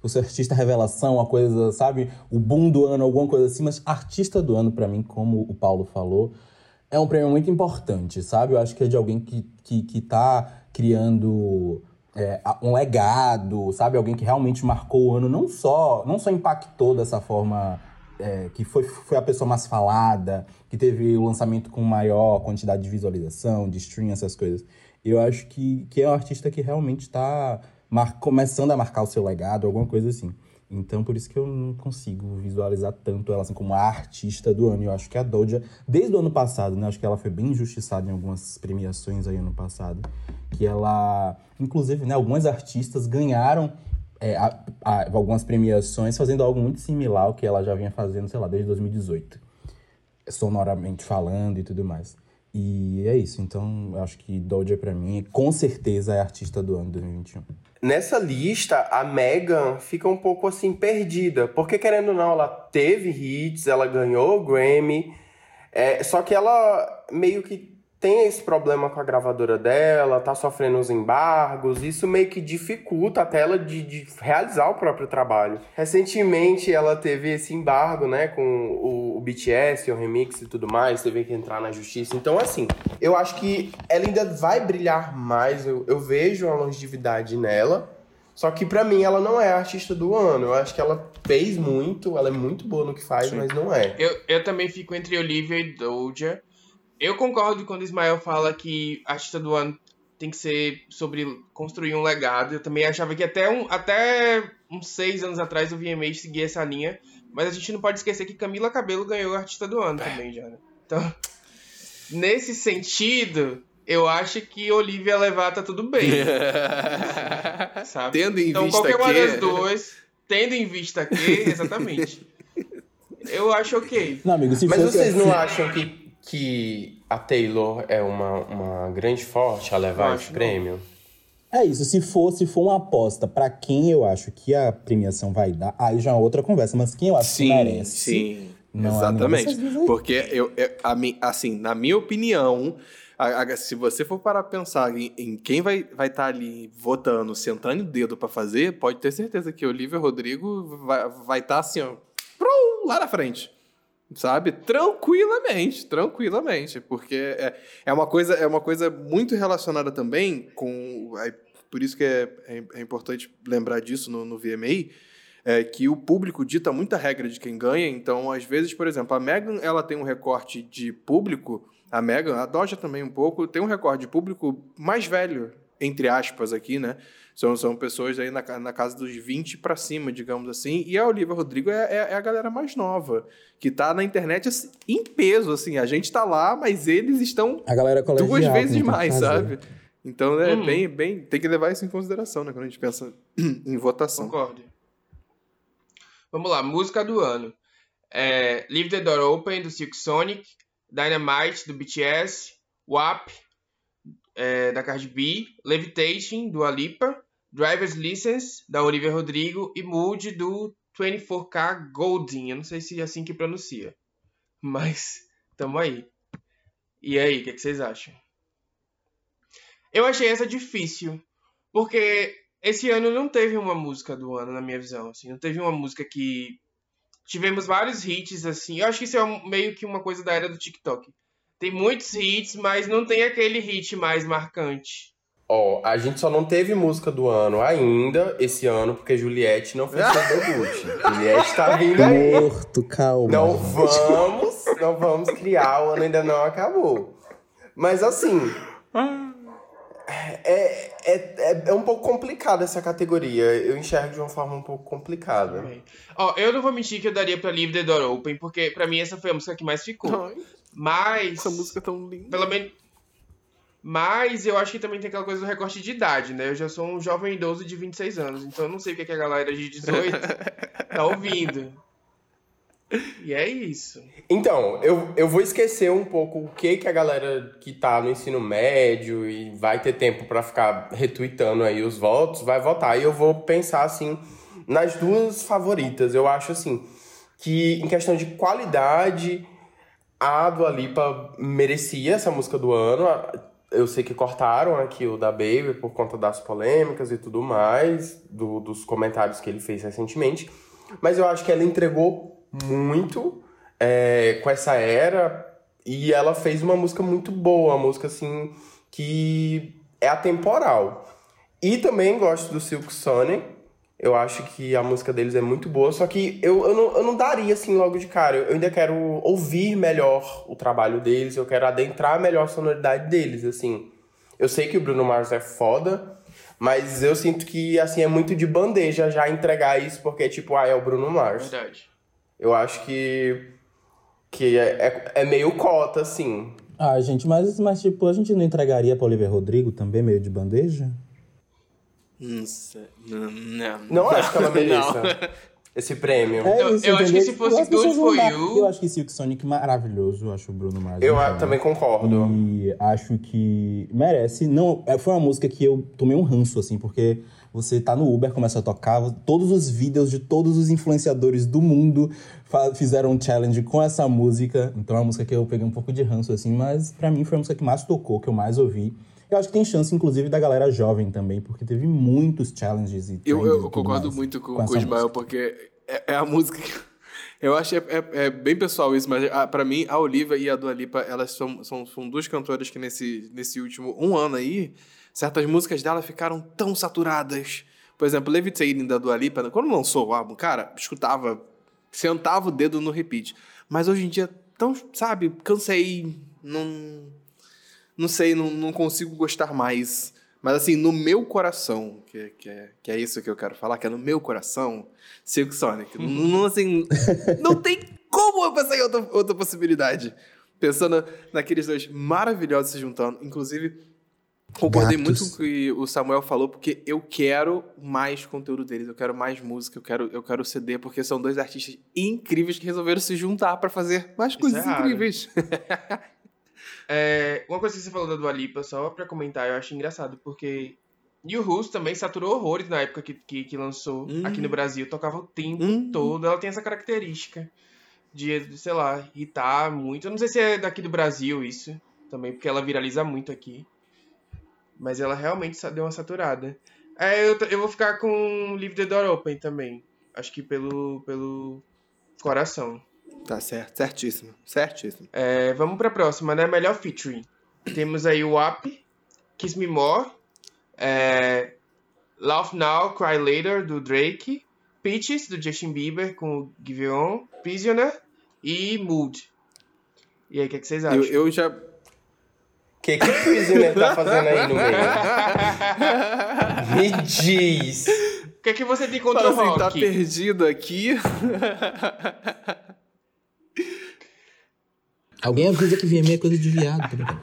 [SPEAKER 4] Você artista revelação, uma coisa, sabe? O boom do ano, alguma coisa assim, mas artista do ano, pra mim, como o Paulo falou, é um prêmio muito importante, sabe? Eu acho que é de alguém que, que, que tá criando é, um legado, sabe? Alguém que realmente marcou o ano, não só, não só impactou dessa forma é, que foi, foi a pessoa mais falada, que teve o lançamento com maior quantidade de visualização, de stream, essas coisas. Eu acho que, que é um artista que realmente está começando a marcar o seu legado, alguma coisa assim. Então, por isso que eu não consigo visualizar tanto ela assim como a artista do ano. Eu acho que a Doja, desde o ano passado, né? Acho que ela foi bem injustiçada em algumas premiações aí ano passado. Que ela, inclusive, né? Algumas artistas ganharam é, a- a- algumas premiações fazendo algo muito similar ao que ela já vinha fazendo, sei lá, desde 2018. Sonoramente falando e tudo mais. E é isso. Então, eu acho que Doja, pra mim, com certeza é a artista do ano 2021.
[SPEAKER 3] Nessa lista, a Megan fica um pouco assim perdida, porque querendo ou não, ela teve hits, ela ganhou o Grammy, é, só que ela meio que tem esse problema com a gravadora dela, tá sofrendo os embargos, isso meio que dificulta até ela de, de realizar o próprio trabalho. Recentemente ela teve esse embargo, né, com o, o BTS, o remix e tudo mais, teve que entrar na justiça. Então, assim, eu acho que ela ainda vai brilhar mais, eu, eu vejo a longevidade nela, só que pra mim ela não é a artista do ano. Eu acho que ela fez muito, ela é muito boa no que faz, mas não é.
[SPEAKER 1] Eu, eu também fico entre Olivia e Doja. Eu concordo quando o Ismael fala que artista do ano tem que ser sobre construir um legado. Eu também achava que até, um, até uns seis anos atrás o VMA seguia essa linha. Mas a gente não pode esquecer que Camila Cabelo ganhou artista do ano também já, né? Então, nesse sentido, eu acho que Olivia levar tá tudo bem, *laughs* sabe?
[SPEAKER 2] Tendo em
[SPEAKER 1] então,
[SPEAKER 2] vista
[SPEAKER 1] qualquer uma
[SPEAKER 2] que-
[SPEAKER 1] das duas, tendo em vista que, exatamente. *laughs* eu acho ok.
[SPEAKER 4] Não, amigo, se
[SPEAKER 3] Mas vocês não
[SPEAKER 4] assim-
[SPEAKER 3] acham que, que a Taylor é uma, uma grande forte a levar esse prêmio?
[SPEAKER 4] É isso, se for, se for uma aposta pra quem eu acho que a premiação vai dar, aí já é outra conversa, mas quem eu acho que merece.
[SPEAKER 2] Sim,
[SPEAKER 4] não
[SPEAKER 2] exatamente. Porque eu, eu- a assim, na minha opinião, a- a- se você for parar pensar em, em quem vai estar vai tá ali votando, sentando o dedo pra fazer, pode ter certeza que Olivia Rodrigo vai estar vai tá assim, ó, lá na frente. Sabe? Tranquilamente, tranquilamente. Porque é, é, uma, coisa, é uma coisa muito relacionada também com. É, por isso que é, é, é importante lembrar disso no, no VMA, é que o público dita muita regra de quem ganha. Então, às vezes, por exemplo, a Megan ela tem um recorte de público, a Megan, a Doja também um pouco, tem um recorte de público mais velho, entre aspas, aqui, né? São, são pessoas aí na, na casa dos 20 para cima, digamos assim. E a Olivia Rodrigo é, é, é, a galera mais nova, que tá na internet assim, em peso, assim. A gente tá lá, mas eles estão
[SPEAKER 4] a galera
[SPEAKER 2] duas vezes mais, sabe? Então é hum. bem, bem. Tem que levar isso em consideração, né? Quando a gente pensa *clears throat* em votação.
[SPEAKER 1] Concordo. Vamos lá, música do ano. É, Leave the Door Open, do Silk Sonic. Dynamite, do BTS. WAP, é, da Cardi B, Levitation, do Alipa, Driver's License, da Olivia Rodrigo e Mood, do 24K Goldin. Eu não sei se é assim que pronuncia, mas *laughs* tamo aí. E aí, o que, que vocês acham? Eu achei essa difícil, porque esse ano não teve uma música do ano, na minha visão. Assim, não teve uma música que. Tivemos vários hits, assim. Eu acho que isso é meio que uma coisa da era do TikTok. Tem muitos hits, mas não tem aquele hit mais marcante.
[SPEAKER 3] Ó, oh, a gente só não teve música do ano ainda, esse ano, porque Juliette não fez seu *laughs* debut. Juliette tá vindo aí.
[SPEAKER 4] Morto, calma.
[SPEAKER 3] Não vamos, não vamos criar, o ano ainda não acabou. Mas assim. É, é, é, é um pouco complicada essa categoria. Eu enxergo de uma forma um pouco complicada.
[SPEAKER 1] Ó, eu não vou mentir que eu daria pra Leave the Door Open, porque pra mim essa foi a música que mais ficou. Mas.
[SPEAKER 2] Essa música é tão linda.
[SPEAKER 1] Pelo menos. Mas eu acho que também tem aquela coisa do recorte de idade, né? Eu já sou um jovem idoso de 26 anos, então eu não sei o que, é que a galera de 18 *laughs* tá ouvindo. E é isso.
[SPEAKER 3] Então, eu, eu vou esquecer um pouco o que, que a galera que tá no ensino médio e vai ter tempo para ficar retweetando aí os votos, vai votar. E eu vou pensar, assim, nas duas favoritas. Eu acho, assim, que em questão de qualidade a Dua Lipa merecia essa música do ano. Eu sei que cortaram aqui o da Baby por conta das polêmicas e tudo mais, do, dos comentários que ele fez recentemente. Mas eu acho que ela entregou muito é, com essa era e ela fez uma música muito boa, uma música assim que é atemporal. E também gosto do Silk Sonic, eu acho que a música deles é muito boa, só que eu, eu, não, eu não daria assim logo de cara. Eu, ainda quero ouvir melhor o trabalho deles, eu quero adentrar melhor a sonoridade deles, assim. Eu sei que o Bruno Mars é foda, mas eu sinto que assim é muito de bandeja já entregar isso, porque tipo, ah, é o Bruno Mars.
[SPEAKER 1] Verdade.
[SPEAKER 3] Eu acho que que é, é, é meio cota, assim.
[SPEAKER 4] Ah, gente, mas, mas tipo, a gente não entregaria pra Oliver Rodrigo também meio de bandeja?
[SPEAKER 2] Não sei. Não, não.
[SPEAKER 3] Não acho que ela *laughs* mereça esse prêmio.
[SPEAKER 4] É
[SPEAKER 1] isso, eu, eu acho que se fosse Good For You...
[SPEAKER 4] Eu acho que Silk Sonic maravilhoso, eu acho o Bruno Mars.
[SPEAKER 3] Eu também concordo.
[SPEAKER 4] E acho que merece. Não, é, foi uma música que eu tomei um ranço, assim, porque você tá no Uber, começa a tocar, todos os vídeos de todos os influenciadores do mundo fizeram um challenge com essa música. Então é uma música que eu peguei um pouco de ranço, assim, mas para mim foi a música que mais tocou, que eu mais ouvi. Eu acho que tem chance, inclusive, da galera jovem também, porque teve muitos challenges e
[SPEAKER 2] Eu, eu concordo muito com, com, com o Ismael, porque é, é, a música que... *laughs* Eu acho que é, é, é, bem pessoal isso, mas ah, para mim, a Olivia e a Dua Lipa, elas são, são, são duas cantoras que nesse, nesse último um ano aí, certas músicas dela ficaram tão saturadas. Por exemplo, Levitating da Dua Lipa, quando lançou o álbum, cara, escutava, sentava o dedo no repeat. Mas hoje em dia, tão, sabe, cansei, não não sei, não, não consigo gostar mais. Mas assim, no meu coração, que, que, é, que é isso que eu quero falar, que é no meu coração, Silk Sonic. *laughs* não, assim, não tem como eu pensar em outra, outra possibilidade. Pensando naqueles dois maravilhosos se juntando. Inclusive, concordei Gatos. muito com o que o Samuel falou, porque eu quero mais conteúdo deles, eu quero mais música, eu quero, eu quero CD, porque são dois artistas incríveis que resolveram se juntar para fazer mais coisas é incríveis. *laughs*
[SPEAKER 1] É, uma coisa que você falou da Dua Lipa, só pra comentar, eu acho engraçado, porque New Who's também saturou horrores na época que, que, que lançou hum. aqui no Brasil. Tocava o tempo hum. todo. Ela tem essa característica de, sei lá, irritar muito. Eu não sei se é daqui do Brasil isso também, porque ela viraliza muito aqui. Mas ela realmente deu uma saturada. É, eu, eu vou ficar com Leave the Door Open também. Acho que pelo, pelo coração.
[SPEAKER 2] Tá certo, certíssimo, certíssimo.
[SPEAKER 1] É, vamos pra próxima, né? Melhor featuring. Temos aí o WAP, Kiss Me More, é, Laugh Now, Cry Later, do Drake, Peaches, do Justin Bieber, com o Giveon, Prisoner e Mood. E aí, o que, é que vocês acham?
[SPEAKER 2] Eu, eu já.
[SPEAKER 3] O que, que o Prisoner tá fazendo aí no meio? *laughs* Me diz.
[SPEAKER 1] O que é que você tem contra
[SPEAKER 2] Fala
[SPEAKER 1] o
[SPEAKER 2] assim,
[SPEAKER 1] rock?
[SPEAKER 2] tá perdido aqui. *laughs*
[SPEAKER 4] Alguém avisa que VMA é coisa de viado. brincando.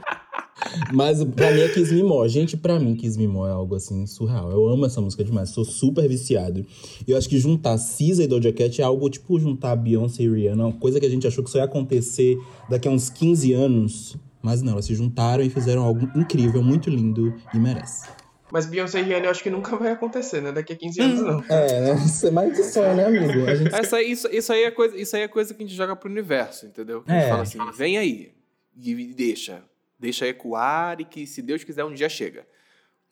[SPEAKER 4] Mas pra mim é Kiss Me More. Gente, pra mim Kiss Me More é algo assim surreal. Eu amo essa música demais, sou super viciado. E eu acho que juntar Cisa e Doja Cat é algo tipo juntar Beyoncé e Rihanna, uma coisa que a gente achou que só ia acontecer daqui a uns 15 anos. Mas não, elas se juntaram e fizeram algo incrível, muito lindo e merece.
[SPEAKER 1] Mas Beyoncé e Rihanna eu acho que nunca vai acontecer, né? Daqui a 15 anos, não. *laughs*
[SPEAKER 4] É, né? Isso é mais que sonho, né, amigo? A gente...
[SPEAKER 2] Essa, isso, isso, aí é coisa, isso aí é coisa que a gente joga pro universo, entendeu? Que A gente
[SPEAKER 4] É.
[SPEAKER 2] fala assim, vem aí. E deixa. Deixa ecoar e que, se Deus quiser, um dia chega.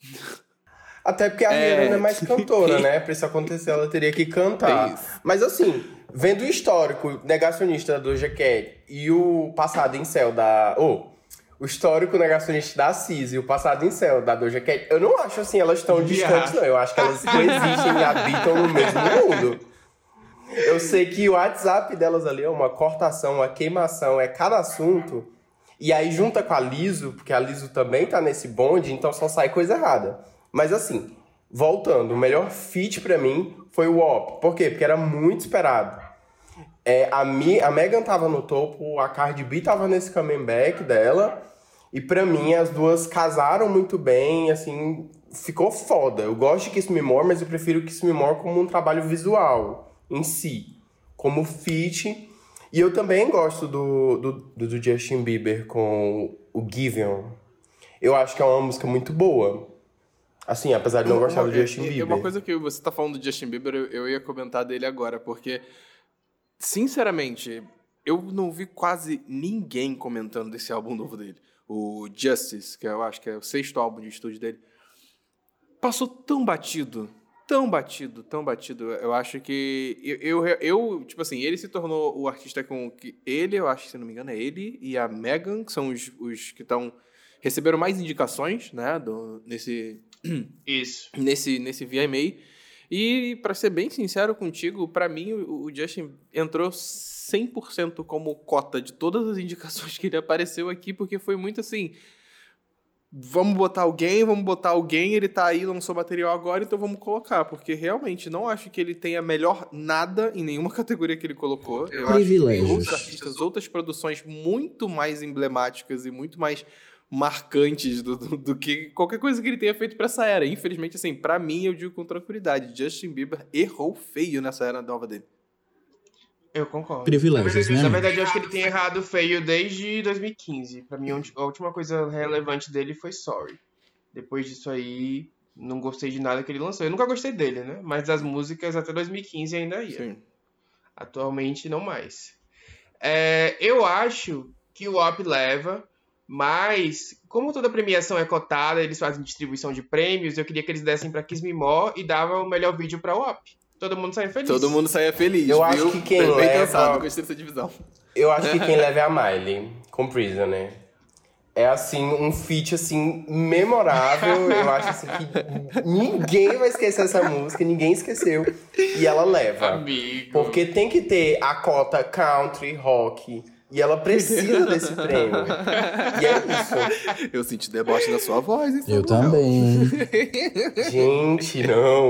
[SPEAKER 2] *laughs*
[SPEAKER 3] Até porque a
[SPEAKER 2] É.
[SPEAKER 3] Rihanna não é mais cantora, né? *laughs* Pra isso acontecer, ela teria que
[SPEAKER 2] É
[SPEAKER 3] cantar.
[SPEAKER 2] isso.
[SPEAKER 3] Mas assim, vendo o histórico negacionista da Doja Cat e o passado em céu da. Oh, o histórico negacionista da Cis e o passado em céu da Doja Cat, eu não acho assim elas tão distantes, não. Eu acho que elas coexistem e habitam no mesmo mundo. Eu sei que o WhatsApp delas ali é uma cortação, uma queimação, é cada assunto. E aí junta com a Liso, porque a Liso também tá nesse bonde, então só sai coisa errada. Mas assim, voltando, o melhor feat pra mim foi o WOP. Por quê? Porque era muito esperado. É, a, Mi, a Megan tava no topo, a Cardi B tava nesse coming back dela. E pra mim, as duas casaram muito bem, assim, ficou foda. Eu gosto de Kiss Me More, mas eu prefiro Kiss Me More como um trabalho visual em si. Como feat. E eu também gosto do, do, do, Justin Bieber com o Giveon. Eu acho que é uma música muito boa. Assim, apesar de não gostar do Justin Bieber.
[SPEAKER 2] Uma coisa que você tá falando do Justin Bieber, eu, eu ia comentar dele agora, porque, sinceramente, eu não vi quase ninguém comentando desse álbum novo dele. O Justice, que eu acho que é o sexto álbum de estúdio dele. Passou tão batido, tão batido, tão batido. Eu acho que. Eu, eu, eu, tipo assim, ele se tornou o artista com que. Ele, eu acho que se não me engano, é ele e a Megan, que são os, os que estão. Receberam mais indicações, né? Do, nesse,
[SPEAKER 1] Isso.
[SPEAKER 2] nesse, nesse VMA. E, pra ser bem sincero contigo, pra mim o, Justin entrou 100% como cota de todas as *laughs* indicações que ele apareceu aqui, porque foi muito assim. Vamos botar alguém, vamos botar alguém, ele tá aí, lançou material agora, então vamos colocar. Porque realmente não acho que ele tenha melhor nada em nenhuma *laughs* categoria que ele colocou. Eu acho que tem
[SPEAKER 4] Privilégios.
[SPEAKER 2] outros artistas, outras produções muito mais emblemáticas e muito mais marcantes do, do, do que qualquer coisa que ele tenha feito pra essa era. Infelizmente, assim, pra mim, eu digo com tranquilidade, Justin Bieber errou feio nessa era nova dele.
[SPEAKER 1] Eu concordo.
[SPEAKER 4] Privilégios,
[SPEAKER 1] na verdade,
[SPEAKER 4] né?
[SPEAKER 1] na verdade, eu acho que ele tem errado feio desde 2015. Pra mim, a última coisa relevante dele foi Sorry. Depois disso aí, não gostei de nada que ele lançou. Eu nunca gostei dele, né? Mas das músicas até 2015 ainda ia.
[SPEAKER 2] Sim.
[SPEAKER 1] Atualmente, não mais. É, eu acho que o WAP leva, mas como toda premiação é cotada, eles fazem distribuição de prêmios, eu queria que eles dessem pra Kiss Me More e dava o melhor vídeo pra WAP. Todo mundo sai feliz.
[SPEAKER 2] Todo mundo saia feliz.
[SPEAKER 3] Eu
[SPEAKER 2] viu?
[SPEAKER 3] acho que quem
[SPEAKER 2] Bem
[SPEAKER 3] leva-
[SPEAKER 2] cansado com essa divisão.
[SPEAKER 3] Eu acho que quem leva é a Miley, com Prisoner. É assim, um feat assim, memorável. *laughs* Eu acho assim que ninguém vai esquecer essa música, ninguém esqueceu. E ela leva.
[SPEAKER 1] Amigo.
[SPEAKER 3] Porque tem que ter a cota country, rock. E ela precisa *laughs* desse prêmio. E é isso.
[SPEAKER 2] Eu senti deboche na sua voz, hein,
[SPEAKER 4] Eu também. *laughs*
[SPEAKER 3] Gente, não.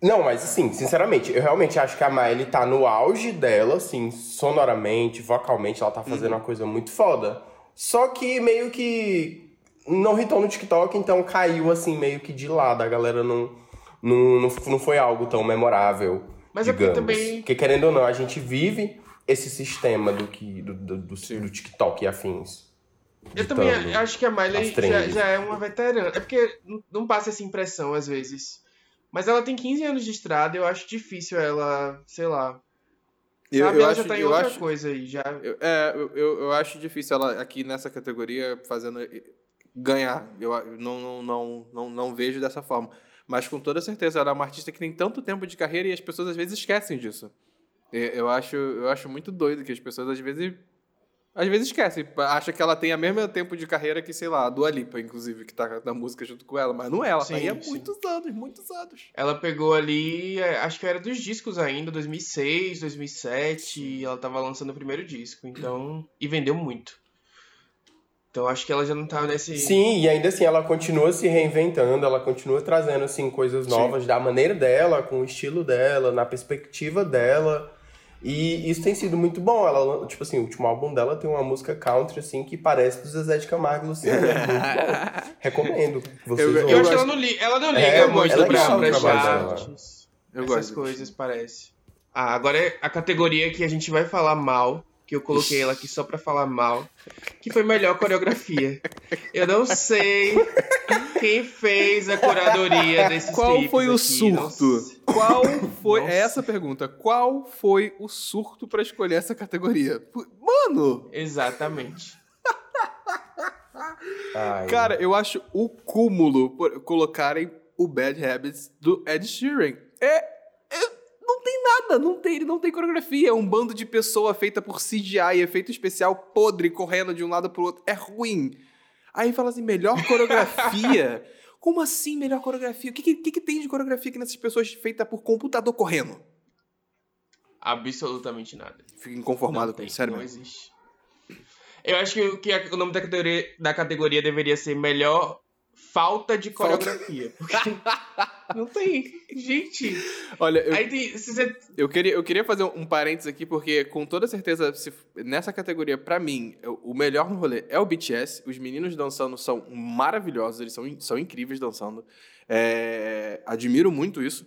[SPEAKER 3] Não, mas assim, sinceramente, eu realmente acho que a Miley tá no auge dela, assim, sonoramente, vocalmente, ela tá fazendo uma coisa muito foda. Só que meio que não hitou no TikTok, então caiu assim, meio que de lado. A galera não, não, não, não foi algo tão memorável.
[SPEAKER 1] Mas é porque
[SPEAKER 3] digamos.
[SPEAKER 1] também-
[SPEAKER 3] Porque querendo ou não, a gente vive esse sistema do, que, do, do, do, do TikTok e afins.
[SPEAKER 1] Eu também acho que a Miley já, já é uma veterana. É porque não- passa essa impressão às vezes. Mas ela tem 15 anos de estrada, eu acho difícil ela, sei lá.
[SPEAKER 2] Eu,
[SPEAKER 1] sabe,
[SPEAKER 2] eu
[SPEAKER 1] ela
[SPEAKER 2] acho,
[SPEAKER 1] já tá em
[SPEAKER 2] eu
[SPEAKER 1] outra
[SPEAKER 2] acho,
[SPEAKER 1] coisa aí, já.
[SPEAKER 2] eu, é, eu, eu, acho difícil ela aqui nessa categoria fazendo ganhar. Eu eu não, não, não, não, não vejo dessa forma. Mas com toda certeza, ela é uma artista que tem tanto tempo de carreira e as pessoas às vezes esquecem disso. Eu acho, eu acho muito doido que as pessoas às vezes. Às vezes esquecem. Acha que ela tem a mesmo tempo de carreira que, sei lá, a Dua Lipa, inclusive, que tá na música junto com ela. Mas não é, ela tá aí há
[SPEAKER 1] Sim, sim.
[SPEAKER 2] muitos anos, muitos anos.
[SPEAKER 1] Ela pegou ali, é, acho que era dos discos ainda, 2006, 2007, e ela tava lançando o primeiro disco, então. E vendeu muito. Então acho que ela já não tava nesse.
[SPEAKER 3] Sim, e ainda assim ela continua se reinventando, ela continua trazendo assim coisas novas da maneira dela, com o estilo dela, na perspectiva dela. E isso tem sido muito bom. Ela, tipo assim, o último álbum dela tem uma música country assim que parece do Zezé de Camargo Luciano. É muito bom. Recomendo. Vocês
[SPEAKER 2] Eu-
[SPEAKER 1] Eu, acho que ela não, li, ela não liga
[SPEAKER 3] É,
[SPEAKER 1] muito
[SPEAKER 3] ela
[SPEAKER 1] pra,
[SPEAKER 3] gosta
[SPEAKER 1] pra
[SPEAKER 3] dela.
[SPEAKER 1] charts.
[SPEAKER 2] Eu
[SPEAKER 1] essas
[SPEAKER 2] gosto.
[SPEAKER 1] coisas, parece. Ah, agora é a categoria que a gente vai falar mal, que eu coloquei ela aqui só pra falar mal, que foi melhor coreografia. Eu não sei *laughs* quem fez a curadoria desses
[SPEAKER 2] Qual foi o
[SPEAKER 1] aqui, não
[SPEAKER 2] surto? Qual *laughs* foi.
[SPEAKER 1] Nossa.
[SPEAKER 2] É essa a pergunta. Qual foi o surto pra escolher essa categoria? Mano!
[SPEAKER 1] Exatamente. *laughs*
[SPEAKER 3] Ai,
[SPEAKER 2] Cara, eu acho o cúmulo por colocarem o Bad Habits do Ed Sheeran. É, é- Não tem nada, não tem, ele não tem coreografia. É um bando de pessoa feita por CGI, efeito especial podre, correndo de um lado pro outro. É ruim. Aí fala assim, melhor coreografia? *laughs* Como assim melhor coreografia? O que, que, que tem de coreografia aqui nessas pessoas feita por computador correndo?
[SPEAKER 1] Absolutamente nada.
[SPEAKER 2] Fico inconformado
[SPEAKER 1] Não
[SPEAKER 2] com
[SPEAKER 1] tem,
[SPEAKER 2] isso, sério
[SPEAKER 1] não
[SPEAKER 2] mesmo.
[SPEAKER 1] existe. Eu acho que, o- que a- o nome da categoria, da categoria deveria ser melhor falta de
[SPEAKER 2] Falta.
[SPEAKER 1] coreografia. Porque *laughs* não tem. Gente.
[SPEAKER 2] Olha, eu,
[SPEAKER 1] Aí tem. se você-
[SPEAKER 2] Eu queria, eu queria fazer um parênteses aqui, porque com toda certeza, se- nessa categoria, pra mim, o o melhor no rolê é o BTS. Os meninos dançando são maravilhosos, eles são, são incríveis dançando. É, admiro muito isso.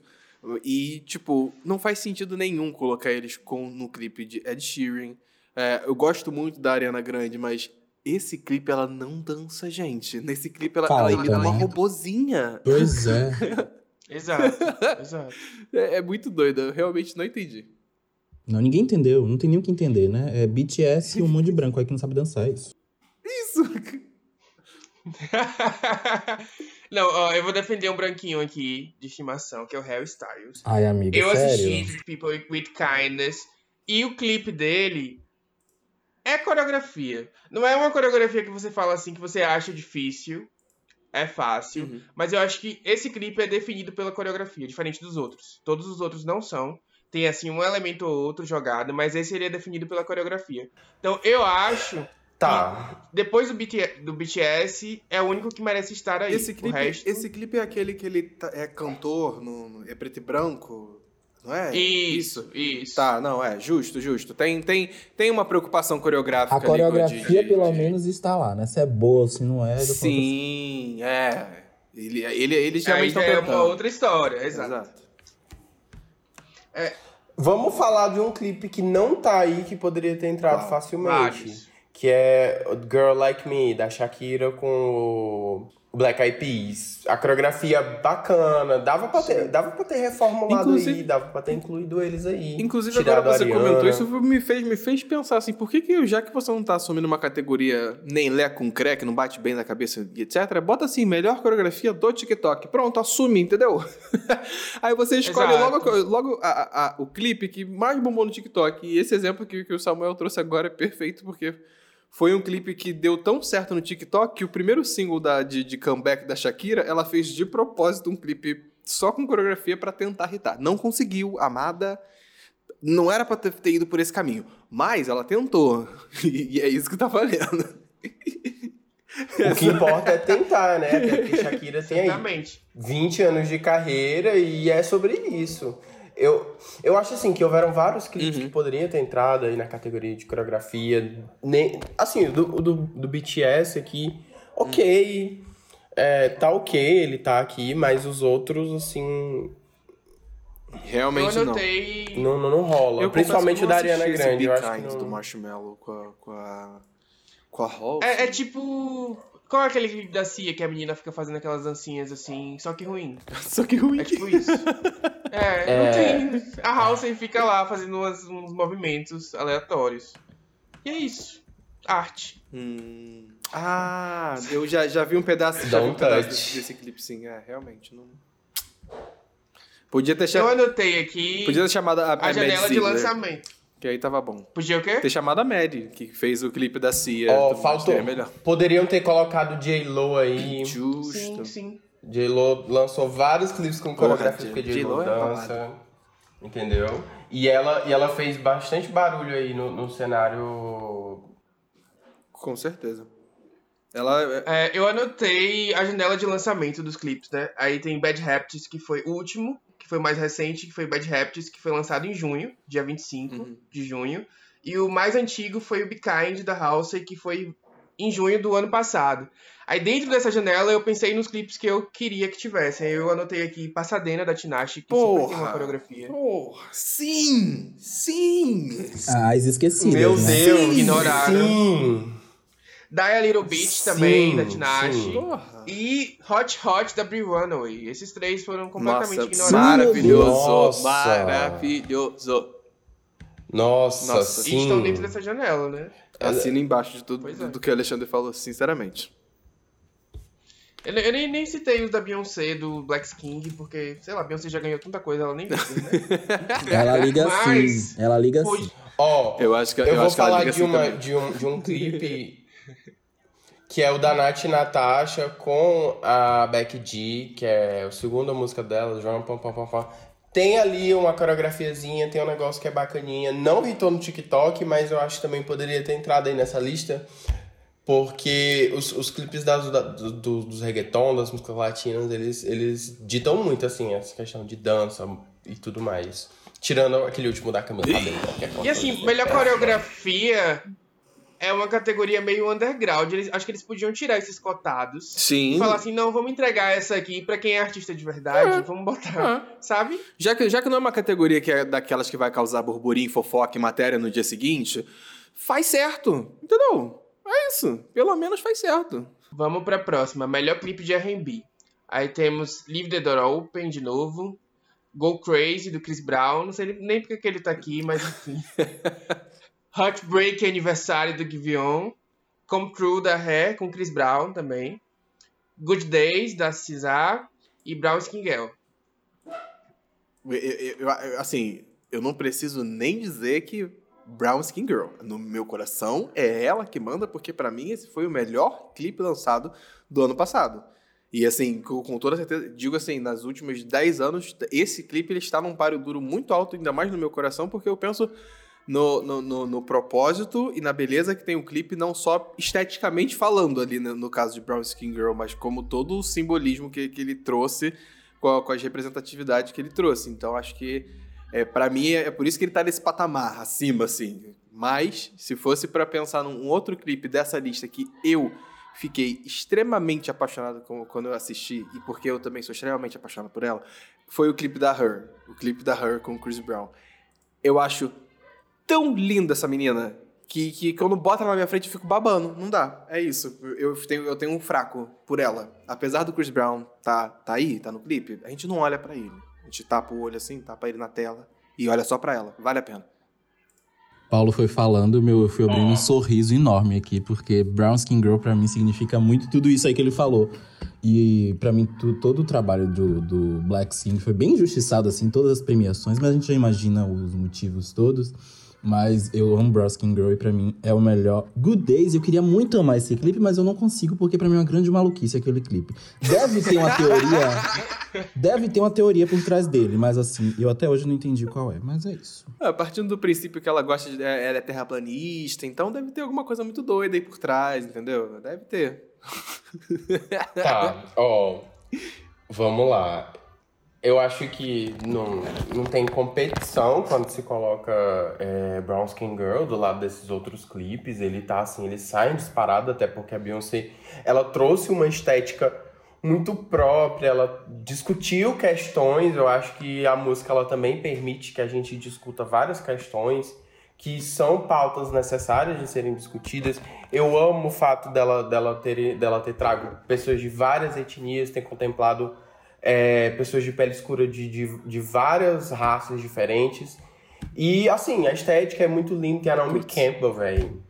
[SPEAKER 2] E, tipo, não faz sentido nenhum colocar eles com, no clipe de Ed Sheeran. É, eu gosto muito da Ariana Grande, mas esse clipe ela não dança, gente. Nesse clipe ela, ela
[SPEAKER 4] Falta,
[SPEAKER 2] imita uma robozinha.
[SPEAKER 4] Pois é. *laughs*
[SPEAKER 1] Exato, *laughs* exato.
[SPEAKER 2] É, é muito doido, eu realmente não entendi.
[SPEAKER 4] Não, ninguém entendeu. Não tem nem o que entender, né? É BTS e um monte de branco aí que não sabe dançar é isso.
[SPEAKER 2] Isso! *laughs*
[SPEAKER 1] Não, ó, eu vou defender um branquinho aqui de estimação, que é o Harry Styles.
[SPEAKER 4] Ai, amiga,
[SPEAKER 1] Eu
[SPEAKER 4] sério?
[SPEAKER 1] assisti People with Kindness e o clipe dele é coreografia. Não é uma coreografia que você fala assim que você acha difícil, é fácil,
[SPEAKER 2] Uhum.
[SPEAKER 1] mas eu acho que esse clipe é definido pela coreografia, diferente dos outros. Todos os outros não são. Tem assim um elemento ou outro jogado, mas esse ele é definido pela coreografia. Então eu acho,
[SPEAKER 3] Tá.
[SPEAKER 1] depois do, BT, do BTS, é o único que merece estar aí.
[SPEAKER 2] Esse
[SPEAKER 1] o
[SPEAKER 2] clipe,
[SPEAKER 1] resto...
[SPEAKER 2] esse clipe é aquele que ele tá- é cantor, no- é preto e branco, não é?
[SPEAKER 1] Isso, isso.
[SPEAKER 2] Tá, não, é, justo, justo. Tem, tem, tem uma preocupação coreográfica
[SPEAKER 4] A coreografia,
[SPEAKER 2] de- de-
[SPEAKER 4] pelo
[SPEAKER 2] de-
[SPEAKER 4] menos, está lá, né? Se é boa, se não é... já falo
[SPEAKER 2] Sim, é. Ele, ele, eles realmente
[SPEAKER 1] Aí
[SPEAKER 2] estão
[SPEAKER 1] já é uma outra história, exato.
[SPEAKER 3] Vamos falar de um clipe que não tá aí, que poderia ter entrado facilmente.
[SPEAKER 1] Vários.
[SPEAKER 3] Que é Girl Like Me, da Shakira com o Black Eyed Peas. A coreografia bacana. Dava pra ter, dava pra ter reformulado
[SPEAKER 2] Inclusive-
[SPEAKER 3] aí, dava pra ter incluído eles aí.
[SPEAKER 2] Inclusive, agora você comentou isso, me fez, me fez pensar assim, por que, que já que você não tá assumindo uma categoria nem lé com crack, não bate bem na cabeça etc., bota assim, melhor coreografia do TikTok. Pronto, assume, entendeu? *laughs* Aí você escolhe
[SPEAKER 1] Exato.
[SPEAKER 2] logo, logo a- a- a- o clipe que mais bombou no TikTok. E esse exemplo que, que o Samuel trouxe agora é perfeito, porque foi um clipe que deu tão certo no TikTok que o primeiro single da, de, de comeback da Shakira, ela fez de propósito um clipe só com coreografia pra tentar irritar. Não conseguiu, amada. Não era pra ter, ter ido por esse caminho. Mas ela tentou. *laughs* E, é isso que tá valendo.
[SPEAKER 3] O que importa é tentar, né? Até porque Shakira tem aí
[SPEAKER 1] Exatamente.
[SPEAKER 3] 20 anos de carreira e é sobre isso. Eu, eu acho assim que houveram vários clipes que poderiam ter entrado aí na categoria de coreografia. Nem, assim, do, do, do BTS aqui, ok. É, tá ok, ele tá aqui, mas os outros, assim,
[SPEAKER 2] Realmente
[SPEAKER 1] eu
[SPEAKER 2] não.
[SPEAKER 1] anotei.
[SPEAKER 3] não, não, não rola.
[SPEAKER 2] Eu
[SPEAKER 3] Principalmente o da Ariana Grande. Eu acho que
[SPEAKER 2] Kind
[SPEAKER 3] não...
[SPEAKER 2] do Marshmallow com a... Com a, com a Halsey.
[SPEAKER 1] É, é tipo. Qual é aquele clipe da Cia que a menina fica fazendo aquelas dancinhas assim, só que ruim? *laughs*
[SPEAKER 2] Só que ruim.
[SPEAKER 1] É tipo isso. *laughs* É, não tem. A Halsey fica lá fazendo umas- uns movimentos aleatórios. E é isso. Arte.
[SPEAKER 2] Hum. Ah, eu já, já vi um pedaço, já vi um pedaço desse, desse clipe, sim. É, realmente. Não... Podia ter,
[SPEAKER 1] Eu
[SPEAKER 2] cha...
[SPEAKER 1] anotei aqui
[SPEAKER 2] Podia ter chamado a,
[SPEAKER 1] a
[SPEAKER 2] a
[SPEAKER 1] janela
[SPEAKER 2] Mad
[SPEAKER 1] de
[SPEAKER 2] Ziegler,
[SPEAKER 1] lançamento.
[SPEAKER 2] Que aí tava bom.
[SPEAKER 1] Podia o quê?
[SPEAKER 2] Ter chamado a Mad, que fez o clipe da Cia.
[SPEAKER 3] Ó,
[SPEAKER 2] mais,
[SPEAKER 3] faltou.
[SPEAKER 2] seria melhor.
[SPEAKER 3] Poderiam ter colocado J-Lo aí.
[SPEAKER 2] Justo.
[SPEAKER 1] Sim, sim.
[SPEAKER 3] J-Lo lançou vários clipes com
[SPEAKER 2] Porra,
[SPEAKER 3] coreografias que a
[SPEAKER 2] J-Lo é
[SPEAKER 3] dança. entendeu? E ela, e ela fez bastante barulho aí no, no cenário.
[SPEAKER 2] Com certeza. Ela. é-
[SPEAKER 1] É, eu anotei a janela de lançamento dos clipes, né? Aí tem Bad Habits, que foi o último, que foi o mais recente, que foi Bad Habits, que foi lançado em junho, dia 25
[SPEAKER 2] Uhum.
[SPEAKER 1] de junho. E o mais antigo foi o Be Kind, da Halsey, que foi em junho do ano passado. Aí dentro dessa janela eu pensei nos clipes que eu queria que tivessem. Aí Eu anotei aqui Passadena, da Tinashe, que super tem
[SPEAKER 2] Porra.
[SPEAKER 1] uma coreografia.
[SPEAKER 2] Porra, sim! Sim!
[SPEAKER 4] As esquecidas,
[SPEAKER 3] Meu
[SPEAKER 4] né?
[SPEAKER 3] Deus!
[SPEAKER 1] ignoraram.
[SPEAKER 3] Sim!
[SPEAKER 1] Die a Little Bit
[SPEAKER 3] Sim,
[SPEAKER 1] também, da Tinashe. E Hot Hot da Brie Runaway. Esses três foram completamente
[SPEAKER 2] Nossa,
[SPEAKER 1] ignorados.
[SPEAKER 2] maravilhoso!
[SPEAKER 3] Nossa.
[SPEAKER 2] Maravilhoso!
[SPEAKER 3] Nossa,
[SPEAKER 2] Nossa.
[SPEAKER 1] E
[SPEAKER 3] sim.
[SPEAKER 1] estão dentro dessa janela, né?
[SPEAKER 2] Assina embaixo de tudo
[SPEAKER 1] Pois é.
[SPEAKER 2] do que o Alexandre falou, sinceramente.
[SPEAKER 1] Eu, eu nem, nem citei os da Beyoncé, do Black King, porque, sei lá, Beyoncé já ganhou tanta coisa, ela nem liga, né? *laughs*
[SPEAKER 4] Ela liga
[SPEAKER 1] Mas,
[SPEAKER 4] sim. Ela liga sim.
[SPEAKER 3] Ó,
[SPEAKER 2] Eu acho que
[SPEAKER 3] eu,
[SPEAKER 2] eu,
[SPEAKER 3] vou
[SPEAKER 2] acho que ela
[SPEAKER 3] falar
[SPEAKER 2] liga
[SPEAKER 3] de,
[SPEAKER 2] assim
[SPEAKER 3] uma, de, um, de um clipe que é o da Nath e Natasha com a Becky G, que é a segunda música dela, João Pam Pam Pam Pam. Tem ali uma coreografiazinha, tem um negócio que é bacaninha. Não hitou no TikTok, mas eu acho que também poderia ter entrado aí nessa lista. Porque os, os clipes das, da- do- do- dos reggaeton, das músicas latinas, eles, eles ditam muito, assim, essa questão de dança e tudo mais. Tirando aquele último da Camila Cabello, que é
[SPEAKER 1] E assim, melhor coreografia é uma categoria meio underground. Eles, acho que eles podiam tirar esses cotados.
[SPEAKER 2] Sim.
[SPEAKER 1] E falar assim, não, vamos entregar essa aqui pra quem é artista de verdade, vamos botar, sabe?
[SPEAKER 2] Já que, já que não é uma categoria que é daquelas que vai causar burburinho, fofoca e matéria no dia seguinte, faz certo. Entendeu? É isso. Pelo menos faz certo.
[SPEAKER 1] Vamos pra próxima, melhor clipe de R&B. Aí temos Leave the Door Open de novo, Go Crazy do Chris Brown, não sei nem porque que ele tá aqui, mas enfim. *laughs* Heartbreak Aniversário do Giveon, Come True da Hair com Chris Brown também, Good Days da Cesar e Brown Skin Girl.
[SPEAKER 2] Eu- eu- eu- assim, eu não preciso nem dizer que Brown Skin Girl, no meu coração, é ela que manda, porque pra mim esse foi o melhor clipe lançado do ano passado. E assim, com, com toda certeza, digo assim, nas últimos 10 anos, esse clipe ele está num páreo duro muito alto, ainda mais no meu coração, porque eu penso no, no, no- no propósito e na beleza que tem o clipe, não só esteticamente falando ali, né, no caso de Brown Skin Girl, mas como todo o simbolismo que, que ele trouxe com, com as representatividades que ele trouxe. Então, acho que, é, para mim, é, é por isso que ele tá nesse patamar, acima, assim. Mas, se fosse para pensar num outro clipe dessa lista que eu fiquei extremamente apaixonado com, quando eu assisti, e porque eu também sou extremamente apaixonado por ela, foi o clipe da Her. O clipe da Her com Chris Brown. Eu acho tão linda essa menina que, que quando bota ela na minha frente eu fico babando. Não dá. É isso. Eu tenho, eu tenho um fraco por ela. Apesar do Chris Brown tá, tá aí, tá no clipe, a gente não olha pra ele. A gente tapa o olho assim, tapa ele na tela e olha só pra ela. Vale a pena.
[SPEAKER 4] Paulo foi falando, meu, eu fui abrindo um sorriso enorme aqui, porque Brown Skin Girl pra mim significa muito tudo isso aí que ele falou. E pra mim, tu- todo o trabalho do, do Black Skin foi bem injustiçado, assim, todas as premiações, mas a gente já imagina os motivos todos. Mas eu amo Brown Skin Girl e pra mim é o melhor. Good Days, eu queria muito amar esse clipe, mas eu não consigo, porque pra mim é uma grande maluquice aquele clipe. Deve ter uma teoria. *laughs* deve ter uma teoria por trás dele, mas assim, eu até hoje não entendi qual é, mas é isso.
[SPEAKER 2] É, partindo do princípio que ela gosta de. é, Ela é terraplanista, então deve ter alguma coisa muito doida aí por trás, entendeu? Deve ter.
[SPEAKER 3] Tá, ó. Vamos lá. Eu acho que não, não tem competição quando se coloca é, Brown Skin Girl do lado desses outros clipes. Ele tá assim, ele sai disparado, até porque a Beyoncé ela trouxe uma estética muito própria, ela discutiu questões. Eu acho que a música ela também permite que a gente discuta várias questões que são pautas necessárias de serem discutidas. Eu amo o fato dela, dela, ter, dela ter trago pessoas de várias etnias, ter contemplado é, pessoas de pele escura de, de, de várias raças diferentes. E, assim, a estética é muito linda. Tem a Naomi Campbell, velho.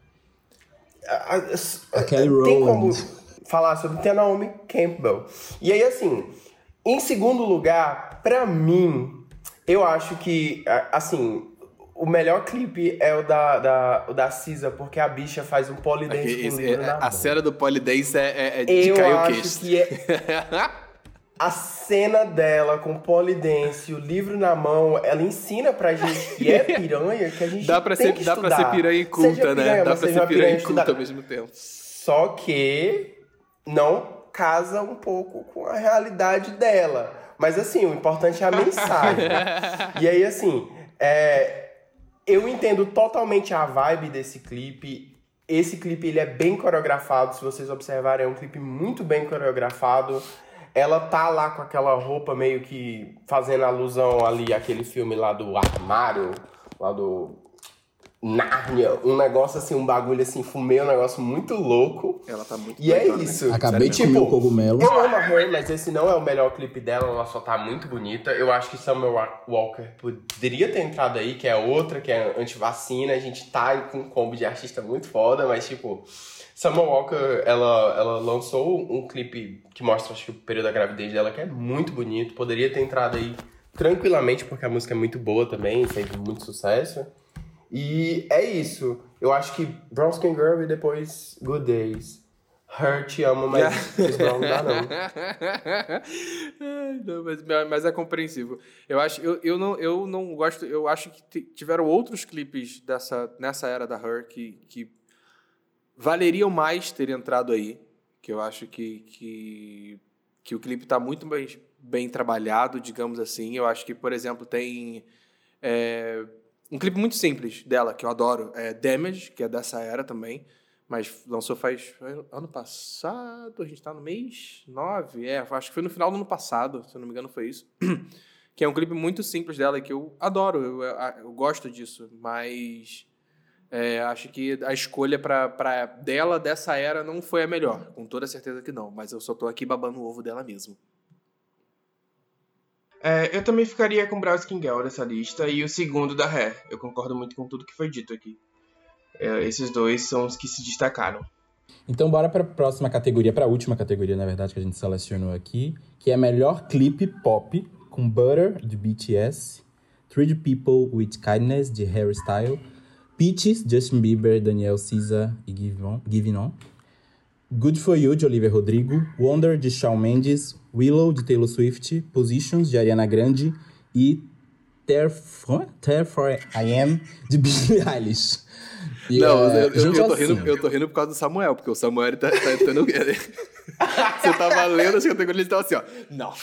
[SPEAKER 3] A- a-
[SPEAKER 4] A Kelly
[SPEAKER 3] Tem como
[SPEAKER 4] Rowland.
[SPEAKER 3] falar sobre tem a Naomi Campbell. E aí, assim, Em segundo lugar, pra mim, eu acho que, assim, o melhor clipe é o da, da, o da Cisa, porque a bicha faz um polidense okay, com o livro
[SPEAKER 2] é,
[SPEAKER 3] na
[SPEAKER 2] A cena do polidense é, é, é de eu cair o queixo.
[SPEAKER 3] acho que é... *laughs* a cena dela com polidense, o livro na mão, ela ensina pra gente que é *laughs* piranha, que a gente
[SPEAKER 2] dá pra
[SPEAKER 3] tem
[SPEAKER 2] ser,
[SPEAKER 3] que
[SPEAKER 2] Dá
[SPEAKER 3] estudar.
[SPEAKER 2] pra ser piranha e culta,
[SPEAKER 3] seja
[SPEAKER 2] né?
[SPEAKER 3] Piranha,
[SPEAKER 2] dá pra ser piranha e culta ao mesmo tempo.
[SPEAKER 3] Só que não casa um pouco com a realidade dela. Mas assim, o importante é a mensagem. *laughs* e aí, assim, é, eu entendo totalmente a vibe desse clipe. Esse clipe ele é bem coreografado, se vocês observarem, é um clipe muito bem coreografado. Ela tá lá com aquela roupa meio que fazendo alusão ali àquele filme lá do armário, lá do Nárnia, um negócio assim, um bagulho assim, fumei, um negócio muito louco.
[SPEAKER 2] Ela tá muito
[SPEAKER 3] E é
[SPEAKER 2] doidona, né?
[SPEAKER 3] isso.
[SPEAKER 4] Acabei de
[SPEAKER 3] Tipo,
[SPEAKER 4] comer o cogumelo.
[SPEAKER 3] Eu amo a Her, mas esse não é o melhor clipe dela, ela só tá muito bonita. Eu acho que Summer Wa- Walker poderia ter entrado aí, que é outra, que é anti-vacina. A gente tá com um combo de artista muito foda, mas tipo, Summer Walker, ela, ela lançou um clipe que mostra, acho que o período da gravidez dela, que é muito bonito. Poderia ter entrado aí tranquilamente, porque a música é muito boa também, fez muito sucesso. E é isso. Eu acho que Brown Skin Girl e depois Good Days. Her te amo, mas *laughs* não dá não.
[SPEAKER 2] Não, mas, mas é compreensível. Eu acho, eu, eu, não, eu não gosto. Eu acho que tiveram outros clipes dessa, nessa era da Her que, que valeriam mais ter entrado aí. Que eu acho que, que, que o clipe está muito bem, bem trabalhado, digamos assim. Eu acho que, por exemplo, tem é, um clipe muito simples dela, que eu adoro. É Damage, que é dessa era também. Mas lançou faz ano passado, a gente tá no mês 9, é, acho que foi no final do ano passado, se eu não me engano foi isso. *clears throat* que é um clipe muito simples dela que eu adoro, eu, eu gosto disso, mas é, acho que a escolha pra, pra dela dessa era não foi a melhor, com toda certeza que não, mas eu só tô aqui babando o ovo dela mesmo.
[SPEAKER 1] É, eu também ficaria com Brown Skin Girl dessa lista e o segundo da Hair. Eu concordo muito com tudo que foi dito aqui. É, esses dois são os que se destacaram.
[SPEAKER 4] Então bora para a próxima categoria, para a última categoria, na verdade, que a gente selecionou aqui, que é melhor clipe pop, com Butter, de BTS, Treat People with Kindness, de Harry Styles, Peaches, Justin Bieber, Daniel Caesar e Givon, Givenon, Good For You, de Olivia Rodrigo, Wonder, de Shawn Mendes, Willow, de Taylor Swift, Positions, de Ariana Grande. E Therefore, Therefore I Am, de *laughs* Billie Eilish. E,
[SPEAKER 2] não,
[SPEAKER 4] é,
[SPEAKER 2] eu, eu, eu tô
[SPEAKER 4] assim,
[SPEAKER 2] rindo, eu tô rindo por causa do Samuel, porque o Samuel tá, tá entrando. *laughs* *laughs* Você tava lendo as categorias e tava assim, ó. Não.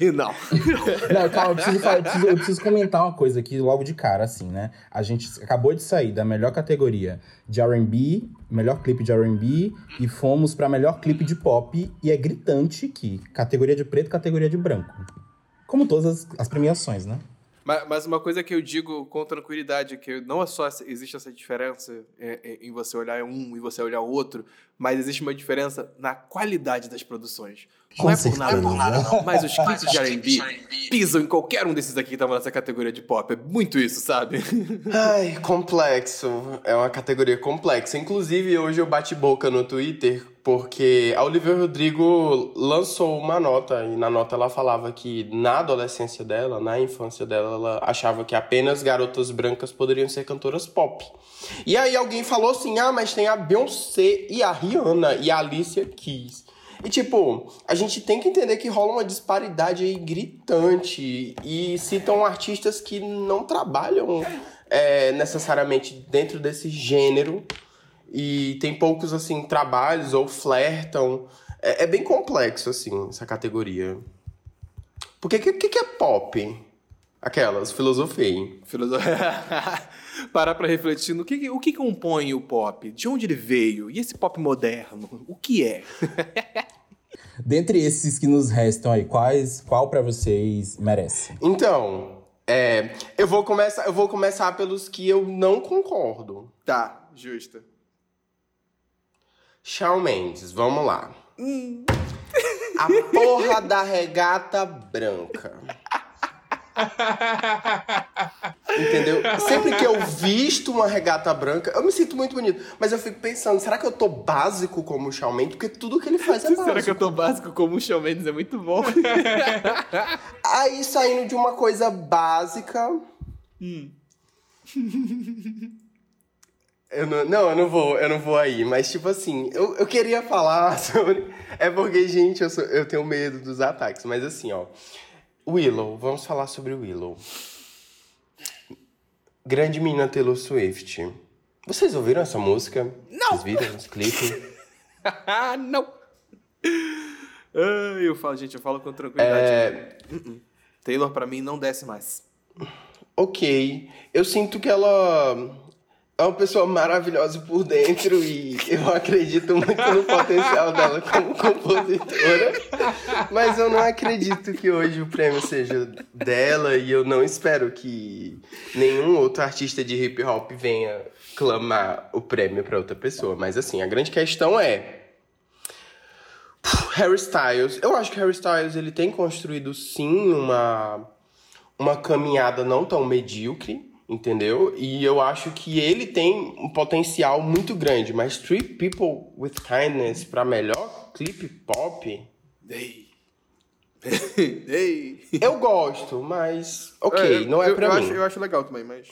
[SPEAKER 2] E não. *laughs*
[SPEAKER 4] Não, calma, eu preciso, falar- eu preciso- eu preciso comentar uma coisa aqui logo de cara, assim, né? A gente acabou de sair da melhor categoria de R&B, melhor clipe de R&B, e fomos pra melhor clipe de pop, e é gritante que categoria de preto, categoria de branco. Como todas as, as premiações, né?
[SPEAKER 2] Mas, mas uma coisa que eu digo com tranquilidade é que não é só essa- existe essa diferença é, é, em você olhar um e você olhar o outro, mas existe uma diferença na qualidade das produções. Não é por nada,
[SPEAKER 4] certeza.
[SPEAKER 2] não, mas os *laughs* clipes de R&B pisam em qualquer um desses aqui que estavam nessa categoria de pop. É muito isso, sabe? *laughs*
[SPEAKER 3] Ai, complexo. É uma categoria complexa. Inclusive, hoje eu bati boca no Twitter porque a Olivia Rodrigo lançou uma nota e na nota ela falava que na adolescência dela, na infância dela, ela achava que apenas garotas brancas poderiam ser cantoras pop. E aí alguém falou assim: "Ah, mas tem a Beyoncé e a Rihanna e a Alicia Keys". E tipo, a gente tem que entender que rola uma disparidade aí gritante e citam artistas que não trabalham é, necessariamente dentro desse gênero e tem poucos assim trabalhos ou flertam. É, é bem complexo assim essa categoria. Porque o que, que, que é pop? Aquelas, filosofei.
[SPEAKER 2] Filoso- *laughs* Parar pra refletir no que, o que compõe o pop, de onde ele veio, e esse pop moderno, o que é? *laughs*
[SPEAKER 4] Dentre esses que nos restam aí, quais, qual pra vocês merece?
[SPEAKER 3] Então, é, eu vou começar, eu vou começar pelos que eu não concordo.
[SPEAKER 2] Tá, justa.
[SPEAKER 3] Shawn Mendes, vamos lá. A porra da regata branca. Entendeu? Sempre que eu visto uma regata branca, eu me sinto muito bonito. Mas eu fico pensando, será que eu tô básico como o Shawn Mendes? Porque tudo que ele faz é básico.
[SPEAKER 2] Será que eu tô básico como o Shawn Mendes? É muito bom. *laughs*
[SPEAKER 3] Aí saindo de uma coisa básica.
[SPEAKER 2] Hum. *laughs*
[SPEAKER 3] Eu não, não, eu não vou, eu não vou aí, mas tipo assim, eu, eu queria falar *laughs* sobre. É porque, gente, eu, sou, eu tenho medo dos ataques, mas assim, ó. Willow, vamos falar sobre Willow. Grande mina Taylor Swift. Vocês ouviram essa música?
[SPEAKER 2] Não!
[SPEAKER 3] Vocês viram esse clipe?
[SPEAKER 2] Ah, *laughs* não! Ah, eu falo, gente, eu falo com tranquilidade.
[SPEAKER 3] É.
[SPEAKER 2] Taylor, pra mim, não desce mais.
[SPEAKER 3] ok. Eu sinto que ela é uma pessoa maravilhosa por dentro e eu acredito muito no potencial dela como compositora. Mas eu não acredito que hoje o prêmio seja dela e eu não espero que nenhum outro artista de hip hop venha clamar o prêmio para outra pessoa. Mas assim, a grande questão é Harry Styles. Eu acho que Harry Styles ele tem construído sim uma uma caminhada não tão medíocre, entendeu? E eu acho que ele tem um potencial muito grande, mas Treat People with Kindness para melhor clipe pop,
[SPEAKER 2] Ei. *laughs* Ei.
[SPEAKER 3] eu gosto, mas ok,
[SPEAKER 2] eu-
[SPEAKER 3] não é
[SPEAKER 2] eu
[SPEAKER 3] mim.
[SPEAKER 2] Acho, eu acho legal também, mas.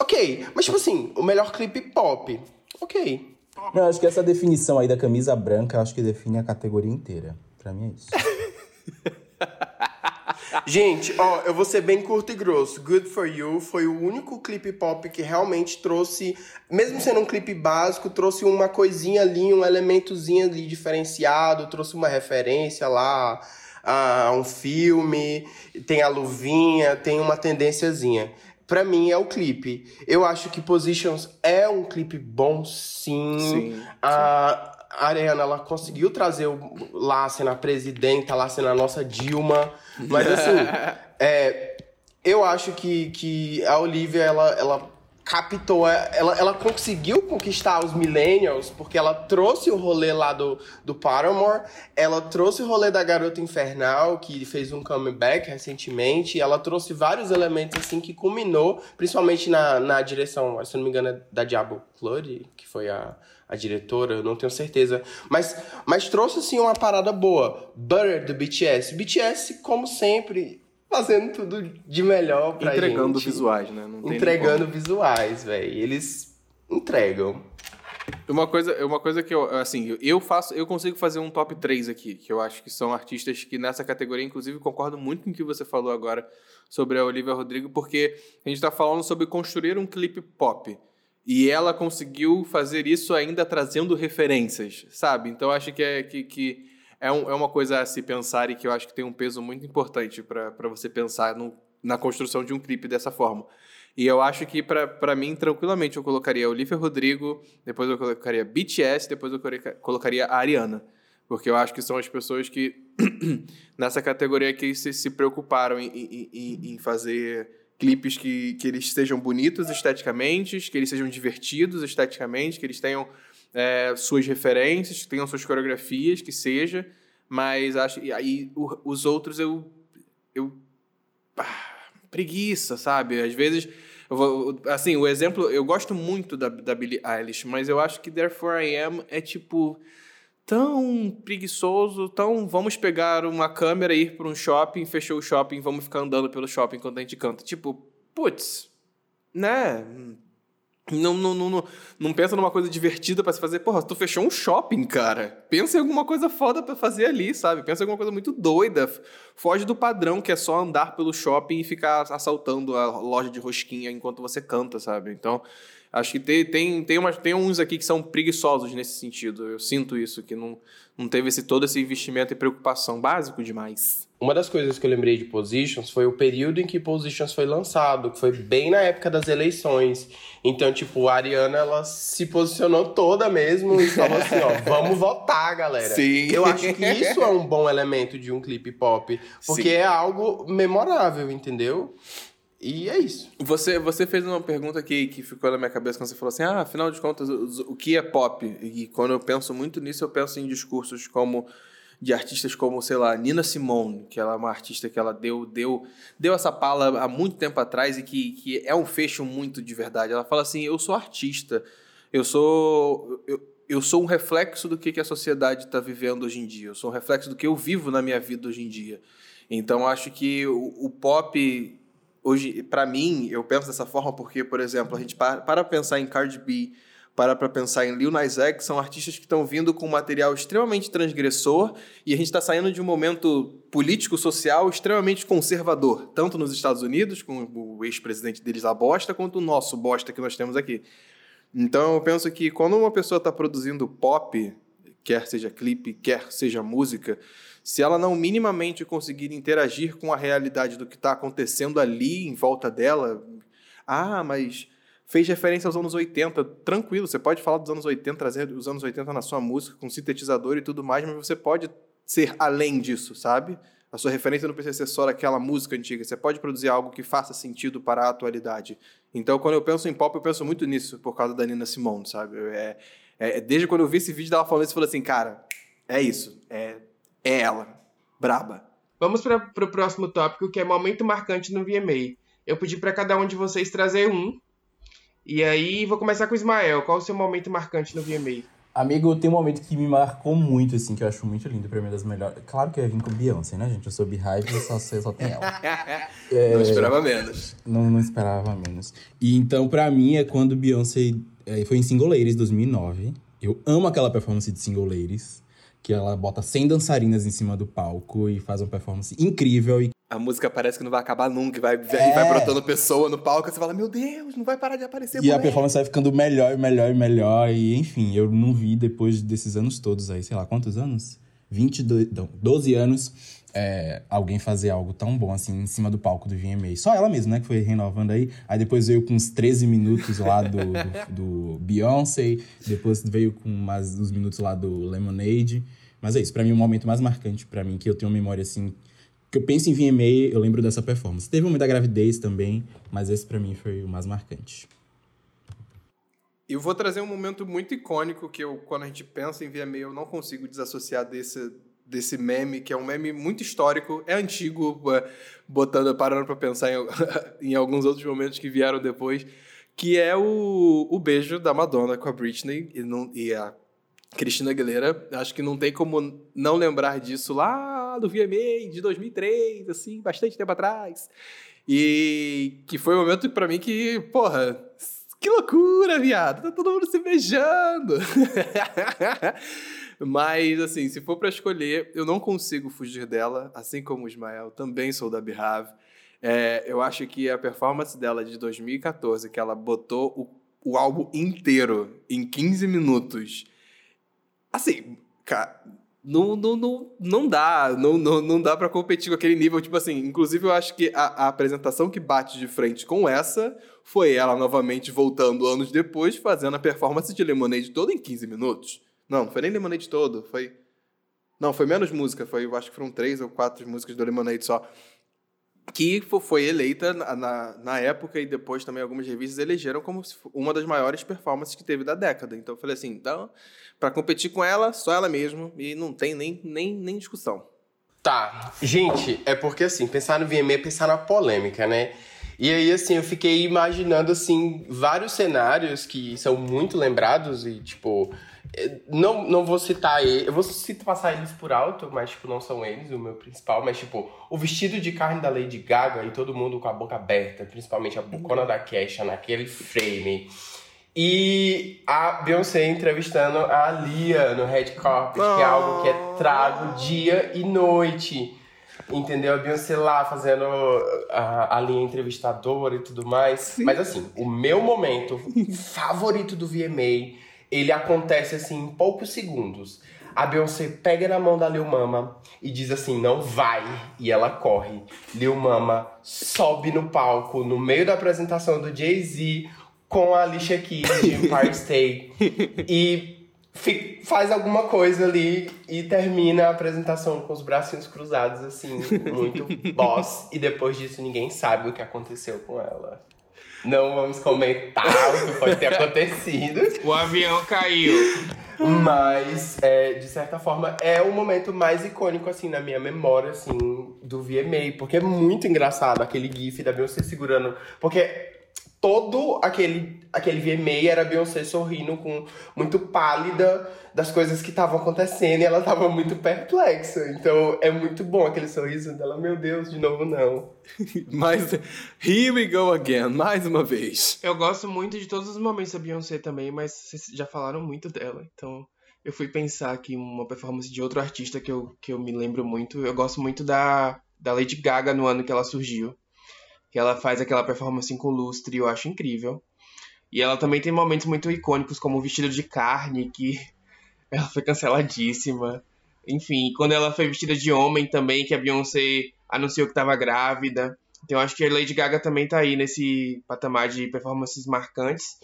[SPEAKER 3] Ok, mas tipo assim, o melhor clipe pop, ok.
[SPEAKER 4] Eu acho que essa definição aí da camisa branca, acho que define a categoria inteira. Pra mim é isso. *laughs*
[SPEAKER 3] Gente, ó, eu vou ser bem curto e grosso. Good for You foi o único clipe pop que realmente trouxe, mesmo sendo um clipe básico, trouxe uma coisinha ali, um elementozinho ali diferenciado, trouxe uma referência lá a um filme, tem a luvinha, tem uma tendênciazinha. Pra mim é o clipe. Eu acho que Positions é um clipe bom, sim.
[SPEAKER 2] Sim,
[SPEAKER 3] A a Ariana, ela conseguiu trazer o, lá sendo a presidenta, lá sendo a nossa Dilma. Mas assim, *laughs* é, eu acho que, que a Olivia, ela, ela captou, ela, ela conseguiu conquistar os millennials, porque ela trouxe o rolê lá do, do Paramore, ela trouxe o rolê da Garota Infernal, que fez um comeback recentemente, ela trouxe vários elementos assim que culminou, principalmente na, na direção, se não me engano, é da Diablo Claude, que foi a, a diretora, eu não tenho certeza. Mas, mas trouxe sim uma parada boa. Butter do BTS. BTS, como sempre, fazendo tudo de melhor pra
[SPEAKER 2] Entregando
[SPEAKER 3] gente.
[SPEAKER 2] visuais, né? Não tem nem
[SPEAKER 3] Entregando visuais, velho. Eles entregam.
[SPEAKER 2] Uma coisa, uma coisa que eu, assim, eu faço, eu consigo fazer um top 3 aqui, que eu acho que são artistas que nessa categoria, inclusive, concordo muito com o que você falou agora sobre a Olivia Rodrigo, porque a gente tá falando sobre construir um clipe pop. E ela conseguiu fazer isso ainda trazendo referências, sabe? Então acho que é, que, que é, um- é uma coisa a se pensar e que eu acho que tem um peso muito importante para você pensar no- na construção de um clipe dessa forma. E eu acho que, pra mim, tranquilamente, eu colocaria Olivia Rodrigo, depois eu colocaria BTS, depois eu coloca- colocaria a Ariana. Porque eu acho que são as pessoas que, *clears throat* nessa categoria aqui, se, se preocuparam em- em- em fazer clipes que, que eles sejam bonitos esteticamente, que eles sejam divertidos esteticamente, que eles tenham é, suas referências, que tenham suas coreografias, que seja. Mas acho. E aí o- os outros eu. eu ah, preguiça, sabe? Às vezes. vou- assim, o exemplo. Eu gosto muito da, da Billie Eilish, mas eu acho que Therefore I Am é tipo. Tão preguiçoso, tão. Vamos pegar uma câmera, ir para um shopping, fechou o shopping, vamos ficar andando pelo shopping enquanto a gente canta. Tipo, putz, né? Não, não, não, não, não pensa numa coisa divertida pra se fazer. Porra, tu fechou um shopping, cara. Pensa em alguma coisa foda pra fazer ali, sabe? Pensa em alguma coisa muito doida. Foge do padrão, que é só andar pelo shopping e ficar assaltando a loja de rosquinha enquanto você canta, sabe? Então, acho que tem, tem, tem, umas, tem uns aqui que são preguiçosos nesse sentido. Eu sinto isso, que não, não teve esse, todo esse investimento e preocupação básico demais.
[SPEAKER 3] Uma das coisas que eu lembrei de Positions foi o período em que Positions foi lançado, que foi bem na época das eleições. Então, tipo, a Ariana, ela se posicionou toda mesmo e falou assim, ó, *laughs* vamos votar, galera.
[SPEAKER 2] Sim.
[SPEAKER 3] Eu acho que isso é um bom elemento de um clipe pop, porque
[SPEAKER 2] Sim.
[SPEAKER 3] é algo memorável, entendeu? E é isso.
[SPEAKER 2] Você, você fez uma pergunta que, que ficou na minha cabeça quando você falou assim: ah, afinal de contas, o, o que é pop? E quando eu penso muito nisso, eu penso em discursos como de artistas como, sei lá, Nina Simone, que ela é uma artista que ela deu deu deu essa pala há muito tempo atrás e que, que é um fecho muito de verdade. Ela fala assim: "Eu sou artista. Eu sou eu, eu sou um reflexo do que, que a sociedade está vivendo hoje em dia. Eu sou um reflexo do que eu vivo na minha vida hoje em dia. Então acho que o, o pop hoje, para mim, eu penso dessa forma porque, por exemplo, a gente para para pensar em Cardi B, para para pensar em Lil Nas X, são artistas que estão vindo com material extremamente transgressor e a gente está saindo de um momento político-social extremamente conservador, tanto nos Estados Unidos, com o ex-presidente deles a bosta, quanto o nosso bosta que nós temos aqui. Então eu penso que quando uma pessoa está produzindo pop, quer seja clipe, quer seja música, se ela não minimamente conseguir interagir com a realidade do que está acontecendo ali em volta dela, ah, mas fez referência aos anos 80, tranquilo, você pode falar dos anos 80, trazer os anos 80 na sua música, com sintetizador e tudo mais, mas você pode ser além disso, sabe? A sua referência não precisa ser só aquela música antiga, você pode produzir algo que faça sentido para a atualidade. Então, quando eu penso em pop, eu penso muito nisso, por causa da Nina Simone, sabe? É, é, desde quando eu vi esse vídeo dela falando isso, eu falei assim, cara, é isso, é, é ela, braba.
[SPEAKER 1] Vamos para o próximo tópico, que é momento marcante no VMA. Eu pedi para cada um de vocês trazer um, e aí, vou começar com o Ismael. Qual o seu momento marcante no VMA?
[SPEAKER 4] Amigo, tem um momento que me marcou muito, assim, que eu acho muito lindo, pra mim, é das melhores. Claro que eu ia vir com Beyoncé, né, gente? Eu sou Beehive e só, só tem ela. *laughs*
[SPEAKER 2] é... Não esperava menos.
[SPEAKER 4] Não, não esperava menos. E então, pra mim, é quando Beyoncé é, foi em Single Ladies 2009. Eu amo aquela performance de Single Ladies, que ela bota 100 dançarinas em cima do palco e faz uma performance incrível. E
[SPEAKER 2] a música parece que não vai acabar nunca, e vai, é. vai brotando pessoa no palco, e você fala, meu Deus, não vai parar de aparecer.
[SPEAKER 4] E a performance vai ficando melhor, melhor e melhor. E enfim, eu não vi depois desses anos todos aí, sei lá, quantos anos? 22, não, 12 anos, é, alguém fazer algo tão bom assim em cima do palco do VMA. Só ela mesma, né, que foi renovando aí. Aí depois veio com uns 13 minutos lá do, do, *laughs* do Beyoncé, depois veio com mais uns minutos lá do Lemonade. Mas é isso, para mim o momento mais marcante para mim que eu tenho memória assim que eu penso em VMA, eu lembro dessa performance. Teve o momento da gravidez também, mas esse para mim foi o mais marcante.
[SPEAKER 2] Eu vou trazer um momento muito icônico que eu, quando a gente pensa em VMA, eu não consigo desassociar desse, desse meme, que é um meme muito histórico, é antigo, é, botando, parando para pensar em, *laughs* em, alguns outros momentos que vieram depois, que é o, o beijo da Madonna com a Britney e, não, e a Cristina Aguilera. Acho que não tem como não lembrar disso lá do VMA de 2003, assim, bastante tempo atrás. E que foi um momento para mim que, porra, que loucura, viado! Tá todo mundo se beijando! *laughs* Mas, assim, se for para escolher, eu não consigo fugir dela, assim como o Ismael, também sou da Behave. É, eu acho que a performance dela de 2014, que ela botou o, o álbum inteiro em 15 minutos Assim, cara, não, não, não, não dá, não, não, não dá para competir com aquele nível, tipo assim, inclusive eu acho que a, a, apresentação que bate de frente com essa foi ela novamente voltando anos depois, fazendo a performance de Lemonade todo em 15 minutos. Não, não foi nem Lemonade todo, foi... Não, foi menos música, foi, eu acho que foram três ou quatro músicas do Lemonade só que foi eleita na, na, na, época e depois também algumas revistas elegeram como uma das maiores performances que teve da década. Então eu falei assim, então, para competir com ela, só ela mesmo e não tem nem, nem, nem discussão.
[SPEAKER 3] Tá, gente, é porque assim, pensar no VMA é pensar na polêmica, né? E aí, assim, eu fiquei imaginando, assim, vários cenários que são muito lembrados e, tipo, não, não vou citar ele, eu vou citar, passar eles por alto, mas tipo, não são eles o meu principal, mas tipo, o vestido de carne da Lady Gaga e todo mundo com a boca aberta, principalmente a bocona da Kesha naquele frame. E a Beyoncé entrevistando a Lia no Red Carpet, que é algo que é trago dia e noite. Entendeu? A Beyoncé lá fazendo a, a linha entrevistadora e tudo mais. Sim. Mas assim, o meu momento favorito do VMA ele acontece assim em poucos segundos. A Beyoncé pega na mão da Lil Mama e diz assim: não vai. E ela corre. Lil Mama sobe no palco no meio da apresentação do Jay-Z com a Alicia Keys de Empire *laughs* State e faz alguma coisa ali e termina a apresentação com os bracinhos cruzados, assim, *laughs* muito boss. E depois disso ninguém sabe o que aconteceu com ela. Não vamos comentar o que pode ter acontecido.
[SPEAKER 1] O avião caiu.
[SPEAKER 3] Mas, é, de certa forma, é o momento mais icônico, assim, na minha memória, assim, do VMA. Porque é muito engraçado aquele gif da Beyoncé segurando. Porque todo aquele, aquele VMA era a Beyoncé sorrindo com muito pálida das coisas que estavam acontecendo e ela tava muito perplexa. Então é muito bom aquele sorriso dela, meu Deus, de novo não. *laughs*
[SPEAKER 2] Mas here we go again, mais uma vez.
[SPEAKER 1] Eu gosto muito de todos os momentos da Beyoncé também, mas vocês já falaram muito dela. Então eu fui pensar aqui uma performance de outro artista que eu, que eu me lembro muito. Eu gosto muito da, da Lady Gaga no ano que ela surgiu que ela faz aquela performance com lustre, eu acho incrível. E ela também tem momentos muito icônicos, como o vestido de carne, que *laughs* ela foi canceladíssima. Enfim, quando ela foi vestida de homem também, que a Beyoncé anunciou que estava grávida. Então acho que a Lady Gaga também tá aí nesse patamar de performances marcantes.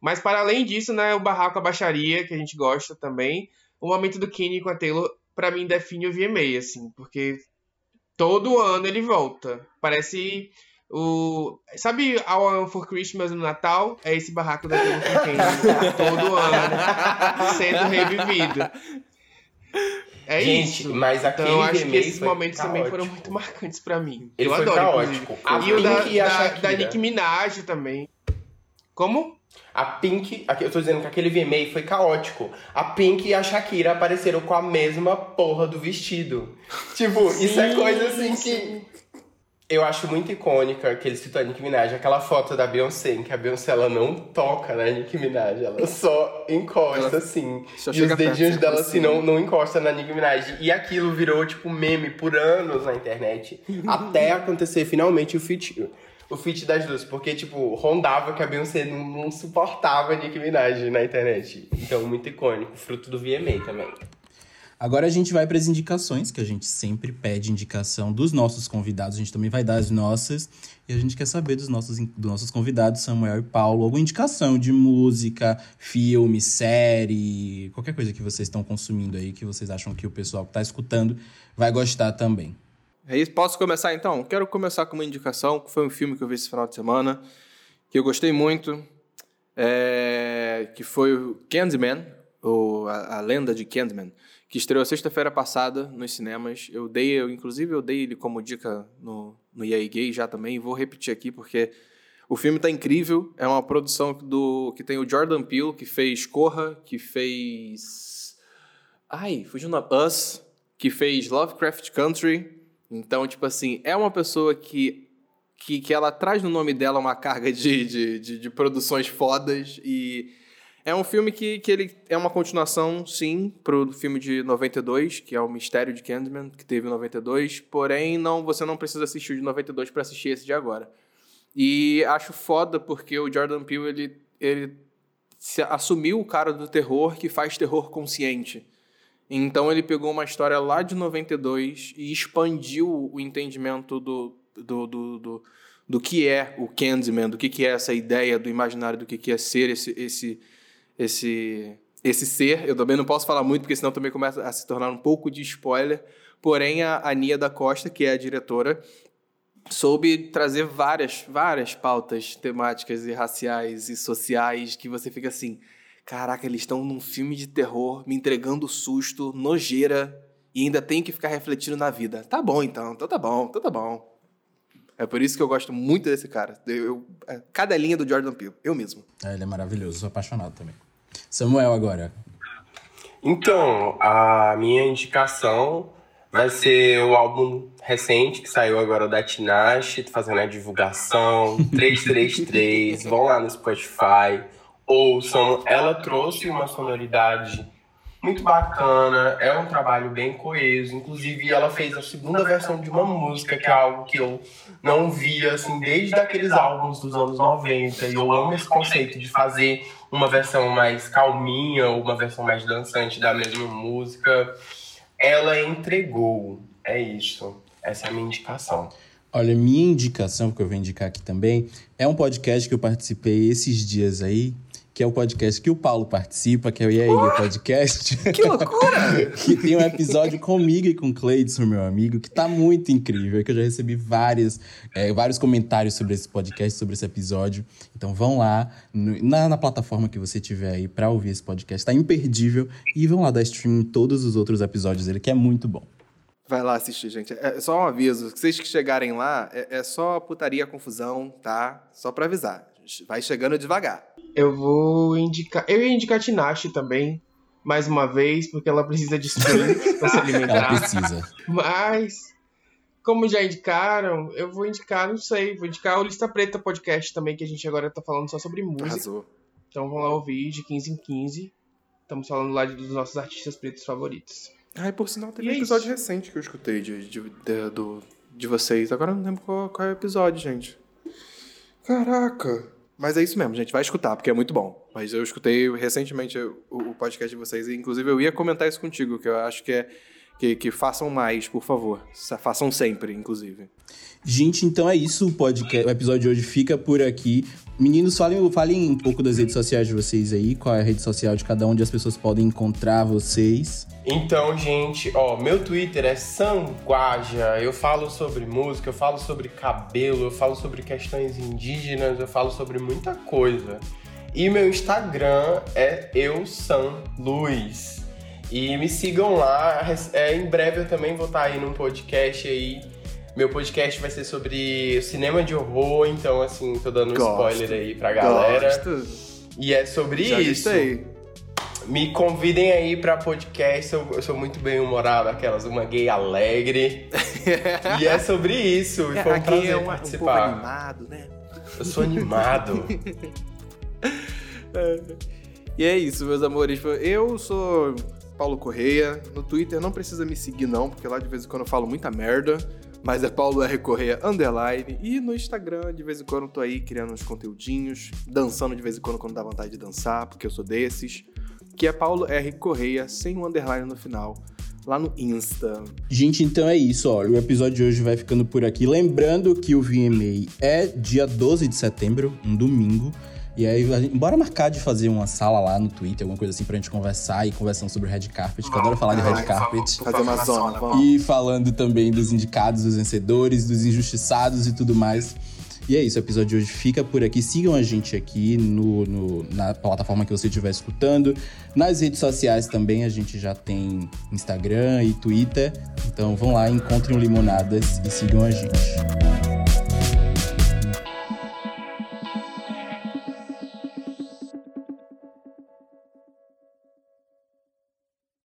[SPEAKER 1] Mas para além disso, né, o barraco, a baixaria, que a gente gosta também. O momento do Kenny com a Taylor, para mim, define o VMA, assim, porque todo ano ele volta. Parece o, sabe a One for Christmas no Natal? É esse barraco da Taylor *laughs* todo ano sendo revivido. É
[SPEAKER 3] Gente,
[SPEAKER 1] isso.
[SPEAKER 3] mas aquele
[SPEAKER 1] então, acho que esses momentos também
[SPEAKER 3] caótico.
[SPEAKER 1] foram muito marcantes pra mim.
[SPEAKER 3] Ele
[SPEAKER 1] eu
[SPEAKER 3] foi
[SPEAKER 1] adoro.
[SPEAKER 3] caótico.
[SPEAKER 1] inclusive.
[SPEAKER 3] A
[SPEAKER 1] E o da,
[SPEAKER 3] Pink e a
[SPEAKER 1] da, da Nicki Minaj também. Como?
[SPEAKER 3] A Pink, aqui- eu tô dizendo que aquele VMA foi caótico. A Pink e a Shakira apareceram com a mesma porra do vestido. Tipo, isso é coisa assim que eu acho muito icônica que ele citou a Nicki Minaj, aquela foto da Beyoncé, em que a Beyoncé ela não toca na Nicki Minaj, ela *laughs* só encosta
[SPEAKER 2] Ela
[SPEAKER 3] assim.
[SPEAKER 2] só
[SPEAKER 3] e os dedinhos dela
[SPEAKER 2] assim.
[SPEAKER 3] assim não, não encosta na Nicki Minaj. E aquilo virou tipo meme por anos na internet, até *laughs* acontecer finalmente o feat o feat das duas, porque, tipo, rondava que a Beyoncé não, não suportava a Nicki Minaj na internet. Então, muito icônico, fruto do VMA também.
[SPEAKER 4] Agora a gente vai para as indicações, que a gente sempre pede indicação dos nossos convidados. A gente também vai dar as nossas. E a gente quer saber dos nossos, dos nossos convidados, Samuel e Paulo, alguma indicação de música, filme, série, qualquer coisa que vocês estão consumindo aí, que vocês acham que o pessoal que está escutando vai gostar também.
[SPEAKER 2] É isso, posso começar então? Quero começar com uma indicação, que foi um filme que eu vi esse final de semana, que eu gostei muito, é, que foi o Candyman, ou a, a Lenda de Candyman, que estreou sexta-feira passada nos cinemas. Eu dei, eu, inclusive eu dei ele como dica no, no EA Gay já também, vou repetir aqui porque o filme tá incrível, é uma produção do que tem o Jordan Peele, que fez Corra, que fez... Ai, fugiu na Us, que fez Lovecraft Country. Então, tipo assim, é uma pessoa que, que, que ela traz no nome dela uma carga de, de, de, de produções fodas. E é um filme que, que ele é uma continuação, sim, pro filme de 92, que é o Mistério de Candyman, que teve em 92. Porém, não, você não precisa assistir o de 92 para assistir esse de agora. E acho foda porque o Jordan Peele, ele, ele assumiu o cara do terror que faz terror consciente. Então ele pegou uma história lá de 92 e expandiu o entendimento do, do, do, do, do que é o Candyman, do que, que é essa ideia do imaginário, do que, que é ser esse, esse, esse, esse ser. Eu também não posso falar muito, porque senão também começa a se tornar um pouco de spoiler. Porém, a, a Nia da Costa, que é a diretora, soube trazer várias, várias pautas temáticas e raciais e sociais que você fica assim, caraca, eles estão num filme de terror, me entregando susto, nojeira, e ainda tenho que ficar refletindo na vida. Tá bom então, então tá bom, então tá bom. É por isso que eu gosto muito desse cara. Eu, eu- é, cada linha do Jordan Peele, eu mesmo.
[SPEAKER 4] É, ele é maravilhoso, sou apaixonado também. Samuel agora.
[SPEAKER 3] Então, a minha indicação vai ser o álbum recente que saiu agora da Tinashe, fazendo a divulgação, *laughs* 333, vão lá no Spotify, ouçam. Ela trouxe uma sonoridade muito bacana, é um trabalho bem coeso, inclusive ela fez a segunda versão de uma música, que é algo que eu não via, assim, desde aqueles álbuns dos anos 90, e eu amo esse conceito de fazer uma versão mais calminha uma versão mais dançante da mesma música. Ela entregou. É isso. Essa é a minha indicação.
[SPEAKER 4] Olha, minha indicação, que eu vou indicar aqui também, é um podcast que eu participei esses dias aí, que é o podcast que o Paulo participa, que é o E aí, o podcast. *laughs*
[SPEAKER 2] Que loucura! *laughs*
[SPEAKER 4] que tem um episódio comigo e com o Cleidson, meu amigo, que tá muito incrível, que eu já recebi várias, é, vários comentários sobre esse podcast, sobre esse episódio. Então vão lá, no, na, na, plataforma que você tiver aí pra ouvir esse podcast, tá imperdível, e vão lá dar stream em todos os outros episódios dele, que é muito bom.
[SPEAKER 2] Vai lá assistir, gente. É só um aviso. Vocês que chegarem lá, é, é só putaria, confusão, tá? Só pra avisar. Vai chegando devagar.
[SPEAKER 1] Eu vou indicar. Eu ia indicar Tinashe também, mais uma vez, porque ela precisa de streams pra se *laughs* alimentar.
[SPEAKER 4] Ela precisa.
[SPEAKER 1] Mas, como já indicaram, eu vou indicar, não sei, vou indicar o Lista Preta Podcast também, que a gente agora tá falando só sobre música. Arrasou. Então vão lá ouvir de 15 em 15. Estamos falando lá dos nossos artistas pretos favoritos.
[SPEAKER 2] Ah, e por sinal, teve e um é episódio recente que eu escutei de, de, de, do, de vocês. Agora eu não lembro qual, qual é o episódio, gente. Caraca! Mas é isso mesmo, gente. Vai escutar, porque é muito bom. Mas eu escutei recentemente o, podcast de vocês e, inclusive, eu ia comentar isso contigo, que eu acho que é. Que, que façam mais, por favor. Façam sempre, inclusive.
[SPEAKER 4] Gente, então é isso. O, podcast, o episódio de hoje fica por aqui. Meninos, falem, falem um pouco das redes sociais de vocês aí. Qual é a rede social de cada um, onde as pessoas podem encontrar vocês.
[SPEAKER 3] Então, gente, ó, meu Twitter é Sanguaja. Eu falo sobre música, eu falo sobre cabelo, eu falo sobre questões indígenas, eu falo sobre muita coisa. E meu Instagram é eusanluz. E me sigam lá. É, em breve eu também vou estar aí num podcast aí. Meu podcast vai ser sobre cinema de horror, então assim, tô dando um Gosto. spoiler aí pra galera. Gosto. E é sobre Já isso. Gostei. Me convidem aí pra podcast, eu, eu sou muito bem humorado, aquelas, uma gay alegre. *laughs* e é sobre isso, e foi um prazer é uma, participar. Um
[SPEAKER 2] animado, né?
[SPEAKER 3] Eu sou animado. *laughs*
[SPEAKER 2] e é isso, meus amores. Eu sou Paulo Correia. No Twitter não precisa me seguir, não, porque lá de vez em quando eu falo muita merda. Mas é Paulo R. Correia Underline. E no Instagram, de vez em quando, eu tô aí criando uns conteúdinhos, dançando de vez em quando quando dá vontade de dançar, porque eu sou desses que é Paulo R. Correia, sem um underline no final, lá no Insta.
[SPEAKER 4] Gente, então é isso, olha, o episódio de hoje vai ficando por aqui. Lembrando que o VMA é dia 12 de setembro, um domingo. E aí, bora marcar de fazer uma sala lá no Twitter, alguma coisa assim, pra gente conversar e conversando sobre o Red Carpet, que eu adoro falar de Red Carpet.
[SPEAKER 2] Fazer uma zona.
[SPEAKER 4] E falando também dos indicados, dos vencedores, dos injustiçados e tudo mais. E é isso, o episódio de hoje fica por aqui. Sigam a gente aqui no, no, na plataforma que você estiver escutando. Nas redes sociais também a gente já tem Instagram e Twitter. Então vão lá, encontrem o Limonadas e sigam a gente.